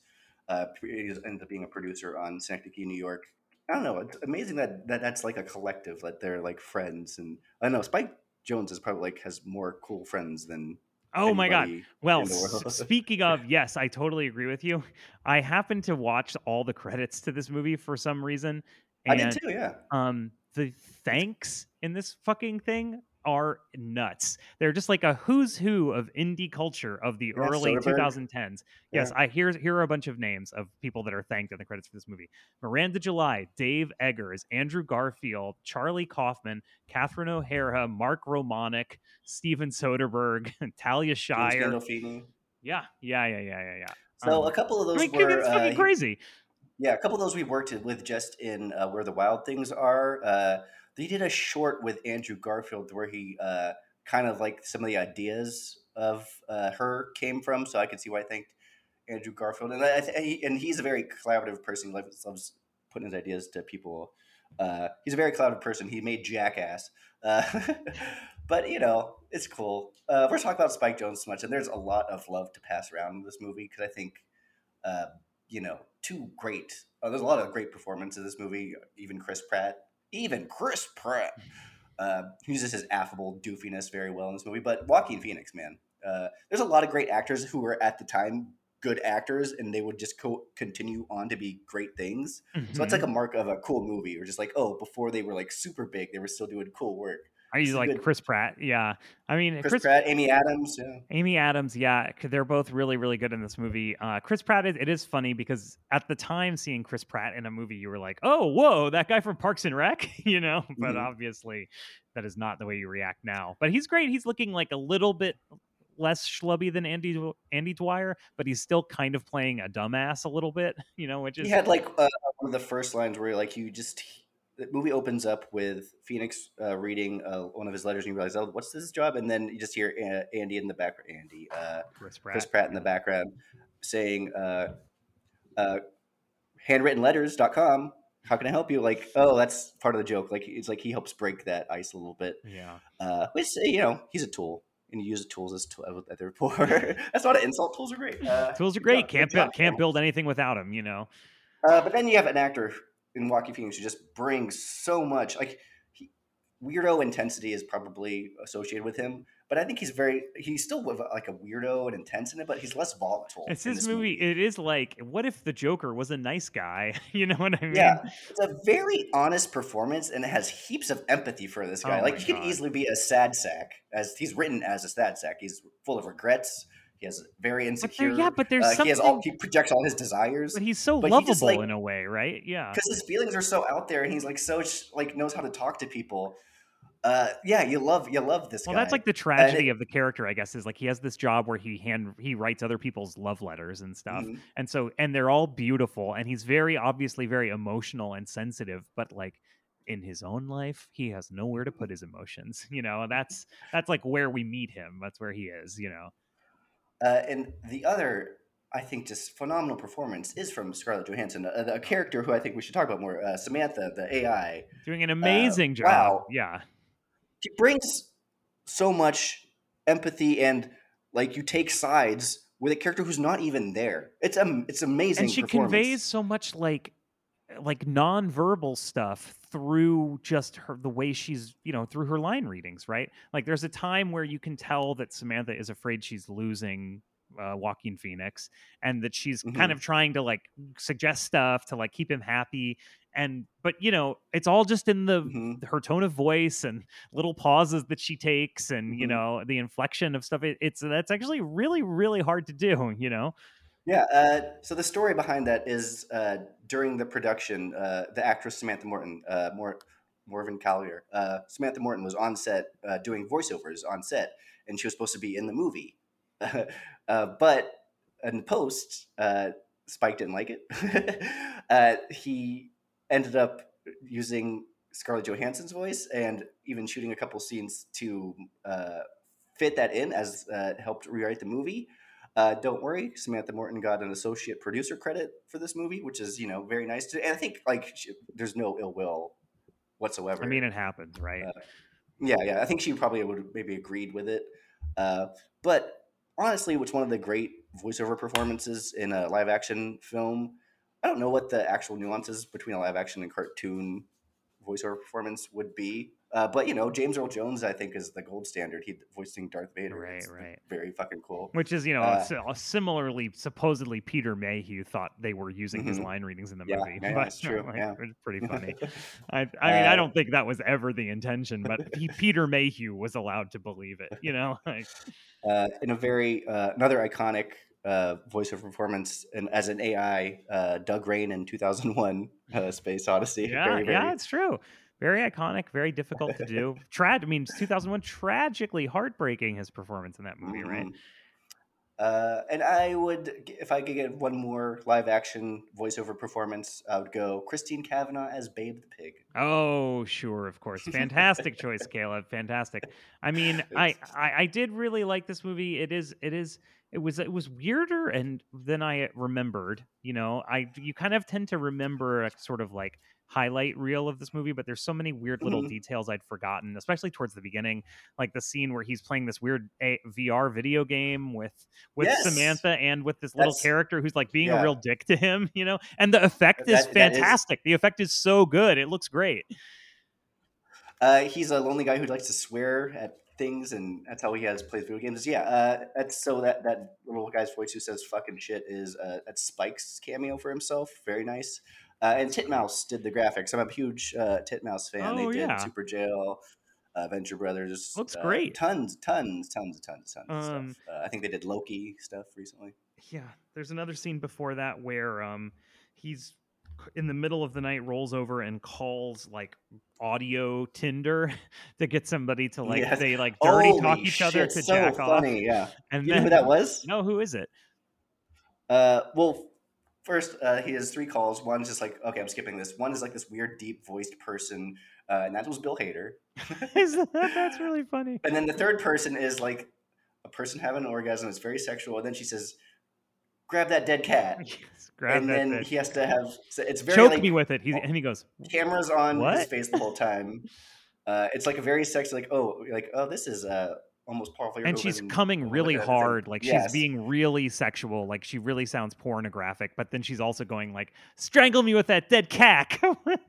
Uh, he ended up being a producer on Synecdoche, New York. I don't know. It's amazing that, that that's like a collective, that they're like friends. And I don't know. Spike Jonze is probably like has more cool friends than. oh my god Well, s- speaking of, yes, I totally agree with you. I happened to watch all the credits to this movie for some reason, I did too. Yeah. um, the thanks in this fucking thing are nuts. They're just like a who's who of indie culture of the Yeah, early Soderbergh. 2010s. Yes, Yeah. I hear here are a bunch of names of people that are thanked in the credits for this movie: Miranda July, Dave Eggers, Andrew Garfield, Charlie Kaufman, Catherine O'Hara, Mark Romanek, Steven Soderbergh, Talia Shire. Yeah, yeah, yeah, yeah, yeah, yeah. So Um, a couple of I those mean, were it's uh, fucking he- crazy. Yeah, a couple of those we've worked with just in uh, where the wild things are. Uh, they did a short with Andrew Garfield where he uh, kind of like some of the ideas of uh, her came from. So I could see why I thanked Andrew Garfield, and I, and he's a very collaborative person. He loves, loves putting his ideas to people. Uh, he's a very collaborative person. He made Jackass, uh, but you know it's cool. Uh, we're talking about Spike Jonze so much, and there's a lot of love to pass around in this movie because I think uh, you know, two great. Uh, there's a lot of great performances in this movie. Even Chris Pratt, even Chris Pratt, uh, uses his affable doofiness very well in this movie. But Joaquin Phoenix, man, uh, there's a lot of great actors who were at the time good actors, and they would just co- continue on to be great things. So Mhm. it's like a mark of a cool movie, or just like, oh, before they were like super big, they were still doing cool work. Are you like good- Chris Pratt? Yeah, I mean Chris, Chris, Pratt, Amy Adams, yeah. Amy Adams, yeah, they're both really, really good in this movie. Uh, Chris Pratt, is, it is funny because at the time seeing Chris Pratt in a movie, you were like, "Oh, whoa, that guy from Parks and Rec," you know. But Mhm. obviously, that is not the way you react now. But he's great. He's looking like a little bit less schlubby than Andy Andy Dwyer, but he's still kind of playing a dumbass a little bit, you know, which is He had like uh, one of the first lines where like you just the movie opens up with Phoenix uh, reading uh, one of his letters and you realize oh what's this job and then you just hear uh, Andy in the background Andy uh, Chris Pratt. Chris Pratt in the background saying uh, uh, handwrittenletters.com how can I help you like oh that's part of the joke like it's like he helps break that ice a little bit Yeah. uh, which you know he's a tool and you use the tools as tool at their poor that's not an insult tools are great uh, Tools are great. job- Can't build, can't build anything without them, you know. Uh, but then you have an actor in Joaquin Phoenix who just brings so much. Like he, weirdo intensity is probably associated with him, but I think he's very he's still like a weirdo and intense in it, but he's less volatile. It's his this movie. It is like, what if the Joker was a nice guy? You know what I mean? Yeah, it's a very honest performance, and it has heaps of empathy for this guy. Oh like he could easily be a sad sack, as he's written as a sad sack. He's full of regrets. He has very But insecure. there, yeah, but there's uh, something. he has all he projects all his desires. but he's so but he just, lovable like- in a way, right? Yeah. because his feelings are so out there and he's like so like knows how to talk to people uh yeah you love you love this Well, guy that's like the tragedy it- of the character, I guess, is like he has this job where he hand he writes other people's love letters and stuff, Mhm. and so and they're all beautiful, and he's very obviously very emotional and sensitive, but like in his own life, he has nowhere to put his emotions. You know, that's that's like where we meet him. That's where he is. You know. Uh and the other I think just phenomenal performance is from Scarlett Johansson, a, a character who I think we should talk about more. Uh, Samantha, the AI, Doing an amazing job. Uh, wow. Yeah. she brings so much empathy and like you take sides with a character who's not even there. It's um, it's amazing. and she conveys so much like like non-verbal stuff through just her the way she's you know through her line readings right like there's a time where you can tell that samantha is afraid she's losing uh, Joaquin Phoenix, and that she's kind Mhm. of trying to like suggest stuff to like keep him happy. And but you know, it's all just in the Mhm. her tone of voice and little pauses that she takes, and you Mhm. know the inflection of stuff. It, it's that's actually really really hard to do. You know, Yeah. Uh, so the story behind that is uh, during the production, uh, the actress Samantha Morton, uh, Mor- Morven Collier, uh, Samantha Morton was on set uh, doing voiceovers on set, and she was supposed to be in the movie. but in post, Spike didn't like it. he ended up using Scarlett Johansson's voice and even shooting a couple scenes to fit that in as helped rewrite the movie. Uh, don't worry, Samantha Morton got an associate producer credit for this movie, which is you know very nice. To, and I think like she, there's no ill will whatsoever. I mean, it happens, right? Uh, yeah, yeah. I think she probably would maybe agreed with it. Uh, but honestly, it's one of the great voiceover performances in a live action film. I don't know what the actual nuances between a live action and cartoon voiceover performance would be. Uh, but you know, James Earl Jones, I think, is the gold standard. He voicing Darth Vader. Right, It's right. Very fucking cool. Which is, you know, Uh, si- similarly, supposedly Peter Mayhew thought they were using his Mhm. line readings in the Yeah, movie. yeah, but, that's true, like, yeah. it's pretty funny. I, I mean, I Uh, don't think that was ever the intention, but he, Peter Mayhew was allowed to believe it. You know, like, uh, in a very uh, another iconic uh, voiceover performance, and as an AI, uh, Doug Rain in 2001, uh, Space Odyssey. yeah, very, very, yeah, it's true. Very iconic, very difficult to do. Trad, I mean, 2001, tragically heartbreaking. His performance in that movie, right? Mhm. Uh, and I would, if I could get one more live action voiceover performance, I would go Christine Cavanaugh as Babe the Pig. Oh, sure, of course. Fantastic choice, Caleb. Fantastic. I mean, I, I I did really like this movie. It is it is it was it was weirder and than I remembered. You know, I you kind of tend to remember a sort of like highlight reel of this movie, but there's so many weird little Mhm. details I'd forgotten, especially towards the beginning, like the scene where he's playing this weird a- VR video game with with Yes. Samantha and with this little That's- character who's like being yeah. a real dick to him, you know. And the effect is That- that is- fantastic. The effect is so good. It looks great. Uh, he's a lonely guy who likes to swear at things, and that's how he has plays video games. Yeah, uh, that's so that that little guy's voice who says "fucking shit" is uh, that's Spike's cameo for himself. Very nice. Uh, and Titmouse did the graphics. I'm a huge uh, Titmouse fan. Oh, they did yeah. Superjail, uh, Venture Brothers. Looks uh, great. Tons, tons, tons, tons, tons of Um, stuff. Uh, I think they did Loki stuff recently. yeah there's another scene before that where um he's in the middle of the night rolls over and calls like audio tinder to get somebody to like Yes. they like dirty talk Holy each other to so jack funny, Yeah. and You know who that was? no who is it Uh, well, first, uh, he has three calls. One's just like, okay, I'm skipping this. One is like this weird, deep voiced person, uh, and that was Bill Hader. That- that's really funny And then the third person is like a person having an orgasm. It's very sexual. And then she says, grab that dead cat. Yes, grab and then he has to have, so it's very choke like, me with it He's, and he goes cameras on his face the whole time. Uh, it's like a very sexy, like, oh, like, oh, this is uh, almost Paul and she's coming really that has a- hard like Yes. she's being really sexual like she really sounds pornographic but then she's also going like strangle me with that dead cat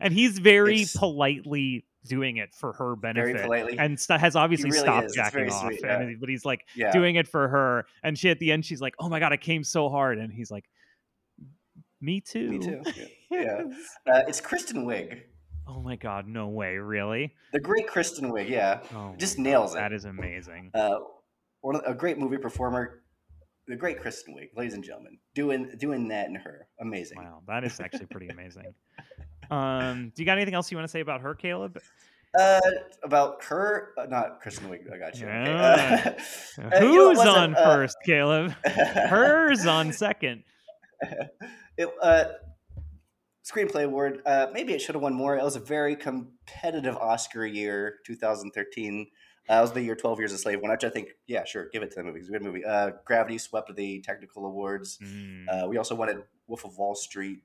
and he's very It's- politely doing it for her benefit politely. and st- has obviously really stopped is. Jacking off sweet, yeah. he- but he's like yeah. doing it for her and she at the end she's like oh my god i came so hard and he's like me too Me too. Yeah. yeah. Uh, it's Kristen Wiig. oh my god no way really The great Kristen Wiig, yeah. oh Just nails God, it. that is amazing Uh, one a great movie performer, the great Kristen Wiig, ladies and gentlemen, doing doing that in her, amazing. Wow, that is actually pretty amazing. Um, do you got anything else you want to say about her, Caleb? Uh, about her, uh, not Kristen Wiig. I got you. Okay. Uh, uh, you know, Who's on uh, first, Caleb? Hers on second. it, uh, screenplay award. Uh, maybe it should have won more. It was a very competitive Oscar year, 2013. that was the year Twelve Years a Slave won, which I think, yeah, sure, give it to the movie. It's a good movie. Uh, Gravity swept the technical awards. Mm. Uh, we also wanted Wolf of Wall Street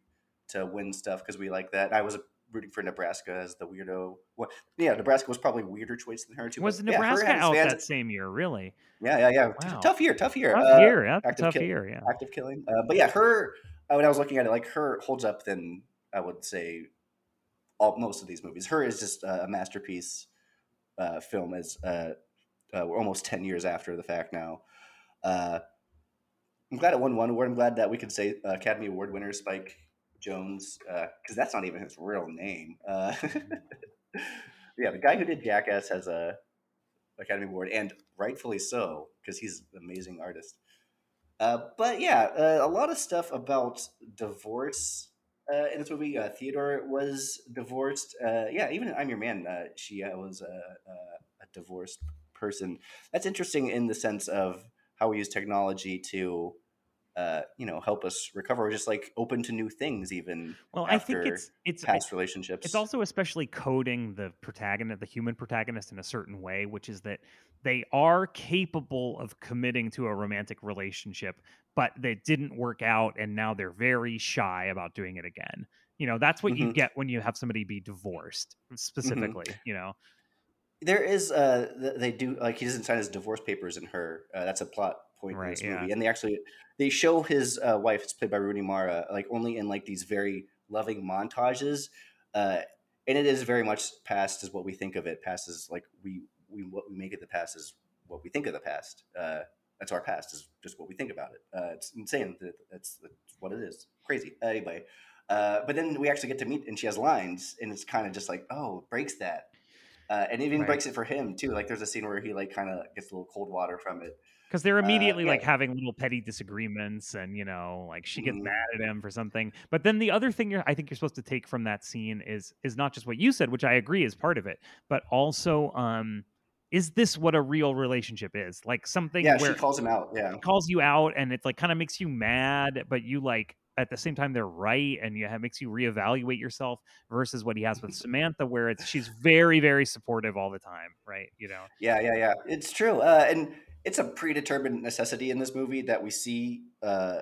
to win stuff because we like that. I was rooting for Nebraska as the weirdo. Well, yeah, Nebraska was probably a weirder choice than her too. was yeah, Nebraska had out fans- that same year? Really? Yeah, yeah, yeah. Wow. Tough year, tough year. Tough Uh, year. A active tough kill- year. Yeah. active killing. Uh, but yeah, her. uh, When I was looking at it, like her holds up than I would say all most of these movies. Her is just a masterpiece uh, film. As uh, uh, we're almost ten years after the fact now. Uh, I'm glad it won one award. I'm glad that we could say uh, Academy Award winner Spike Jonze because that's not even his real name. Uh, yeah, the guy who did Jackass has a Academy Award, and rightfully so because he's an amazing artist. Uh, but yeah, uh, a lot of stuff about divorce uh, in this movie. Uh, Theodore was divorced. Uh, yeah, even in I'm Your Man, uh, she uh, was a, a divorced person. That's interesting in the sense of how we use technology to, uh, you know, help us recover. We're just like open to new things, even Well, I think it's it's past relationships. It's also especially coding the protagonist, the human protagonist, in a certain way, which is that they are capable of committing to a romantic relationship, but they didn't work out, and now they're very shy about doing it again. You know, that's what you Mhm. get when you have somebody be divorced, specifically. You know, There is uh they do like he doesn't sign his divorce papers in her. Uh, that's a plot point in Right, this yeah. And they actually they show his uh, wife, it's played by Rooney Mara, like only in like these very loving montages. Uh and it is very much past is what we think of it. Past is like we we what we make of the past is what we think of the past. Uh that's our past is just what we think about it. Uh, it's insane. that That's, that's what it is. Crazy. Anyway, uh, but then we actually get to meet, and she has lines, and it's kind of just like, oh, it breaks that, uh, and even Right. breaks it for him too. Like there's a scene where he like kind of gets a little cold water from it. Because they're Uh, immediately like having little petty disagreements, and you know, like she gets Mhm. mad at him for something. But then the other thing you're, I think you're supposed to take from that scene is is not just what you said, which I agree is part of it, but also, um, is this what a real relationship is? Like something Yeah, where she calls him out. Yeah, calls you out and it's like kind of makes you mad but you like at the same time they're right and you have makes you reevaluate yourself versus what he has with Samantha where it's she's very very supportive all the time right you know yeah, yeah, yeah. It's true, uh, and it's a predetermined necessity in this movie that we see uh,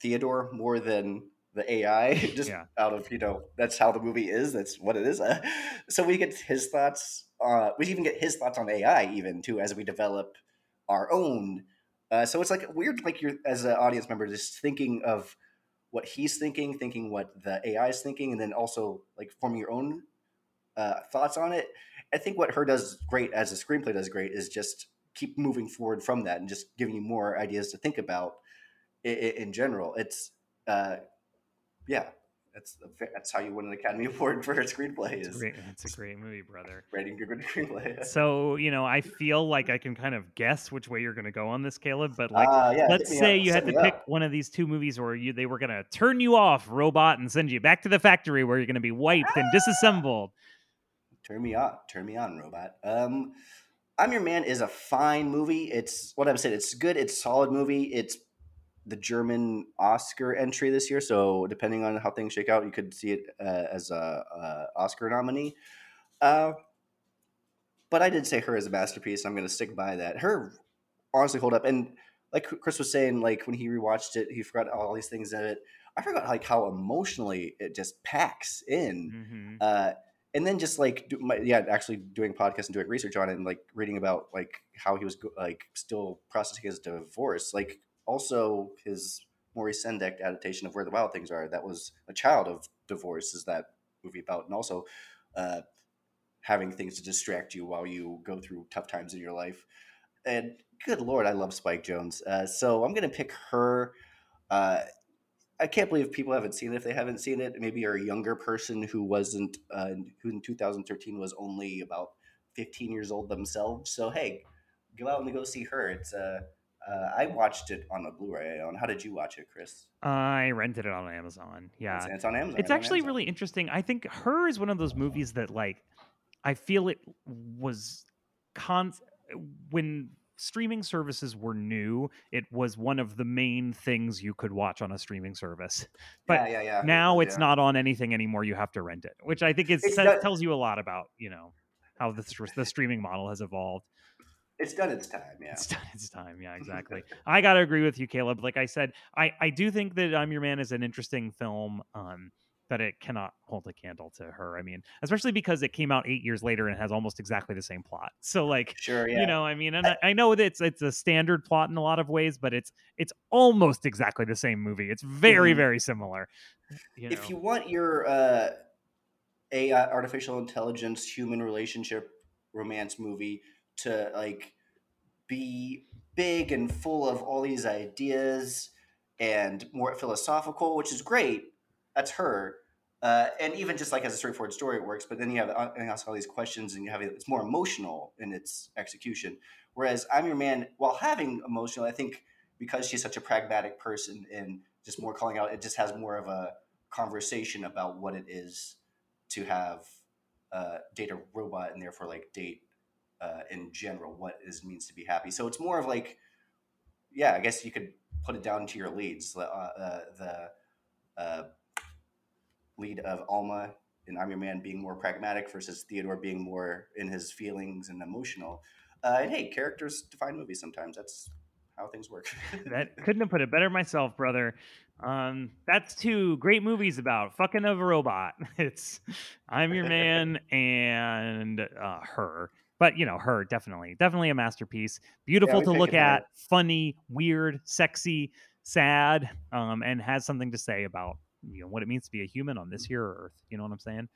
Theodore more than the AI, just Yeah. out of you know that's how the movie is. That's what it is. Uh, so we get his thoughts. Uh, we even get his thoughts on AI even too as we develop our own. Uh, so it's like weird, like you're as an audience member just thinking of what he's thinking, thinking what the AI is thinking, and then also like forming your own uh, thoughts on it. I think what her does great as a screenplay does great is just keep moving forward from that and just giving you more ideas to think about in, in general. It's uh, yeah, that's that's how you win an Academy Award for a screenplay it's great it's a great movie brother writing a good screenplay. so you know I feel like I can kind of guess which way you're going to go on this Caleb but like Ah, yeah, let's say up, you had to pick up. one of these two movies or you they were going to turn you off robot and send you back to the factory where you're going to be wiped and disassembled Turn me on, turn me on, robot. Um, I'm Your Man is a fine movie. It's what I've said. It's good. It's solid movie. It's the German Oscar entry this year. So depending on how things shake out, you could see it uh, as a, a Oscar nominee. Uh, but I did say her as a masterpiece. I'm going to stick by that. Her honestly hold up. And like Chris was saying, like when he rewatched it, he forgot all these things in it. I forgot like how emotionally it just packs in hmm uh, and then just like my, yeah actually doing podcasts and doing research on it and like reading about like how he was like still processing his divorce like also his Maurice Sendak adaptation of Where the Wild Things Are that was a child of divorce is that movie about and also uh, having things to distract you while you go through tough times in your life. And good lord I love Spike Jonze uh, so I'm gonna pick her uh, I can't believe people haven't seen it if they haven't seen it. Maybe you're a younger person who wasn't, uh, who in 2013 was only about 15 years old themselves. So hey, go out and go see her. It's uh, uh I watched it on a Blu-ray. On how did you watch it, Chris? I rented it on Amazon yeah It's, it's on Amazon. it's actually Amazon. really interesting. I think her is one of those movies that like I feel it was con when streaming services were new, it was one of the main things you could watch on a streaming service. But yeah, yeah, yeah. now it's not on anything anymore. You have to rent it, which I think is, says, not- tells you a lot about, you know, how the, the streaming model has evolved. it's done its time. Yeah. It's done its time. Yeah, exactly. I gotta agree with you, Caleb. Like I said, I I do think that I'm Your Man is an interesting film. Um, but it cannot hold a candle to her. I mean, especially because it came out eight years later and has almost exactly the same plot. So like, Sure. Yeah. you know, I mean, and I, I know that it's it's a standard plot in a lot of ways, but it's it's almost exactly the same movie. It's very Mhm. very similar. You if you want your uh, AI, artificial intelligence, human relationship romance movie to like be big and full of all these ideas and more philosophical, which is great. That's her. Uh, and even just like as a straightforward story, it works. But then you have uh, and ask all these questions, and you have it's more emotional in its execution. Whereas I'm Your Man, while having emotional, I think because she's such a pragmatic person and just more calling out, it just has more of a conversation about what it is to have uh, date a robot and therefore like date uh, in general what it means to be happy. So it's more of like, yeah, I guess you could put it down to your leads. Uh, uh, the uh, lead of Alma and I'm Your Man being more pragmatic versus Theodore being more in his feelings and emotional. Uh, and hey, characters define movies sometimes. That's how things work. that couldn't have put it better myself, brother. Um, that's two great movies about fucking of a robot. It's I'm Your Man and uh, Her. But you know, her definitely, definitely a masterpiece. Beautiful we to look at, funny, weird, sexy, sad, um, and has something to say about you know what it means to be a human on this here Earth. You know what I'm saying?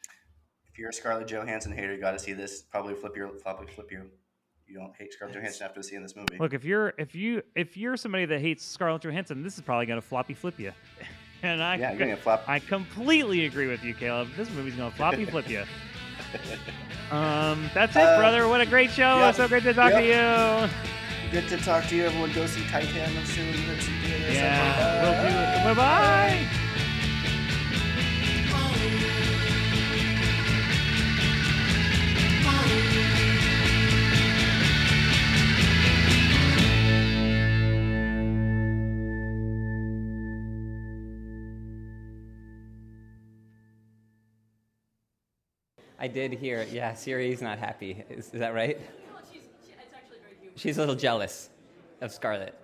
if you're a Scarlett Johansson hater, you got to see this. Probably flip your probably flip you. You don't hate Scarlett Johansson after seeing this movie. Look, if you're if you if you're somebody that hates Scarlett Johansson, this is probably gonna floppy flip you. And I yeah, you're gonna flop. I completely agree with you, Caleb. This movie's gonna floppy flip you. Um, that's it, Uh, brother. What a great show! yep, So great to talk to you. Good to talk to you. Everyone, go see Titan soon. Let's see theaters. Yeah, we'll do it. Bye bye. I did hear, yeah, Siri's not happy. Is, is that right? She's a little jealous of Scarlett.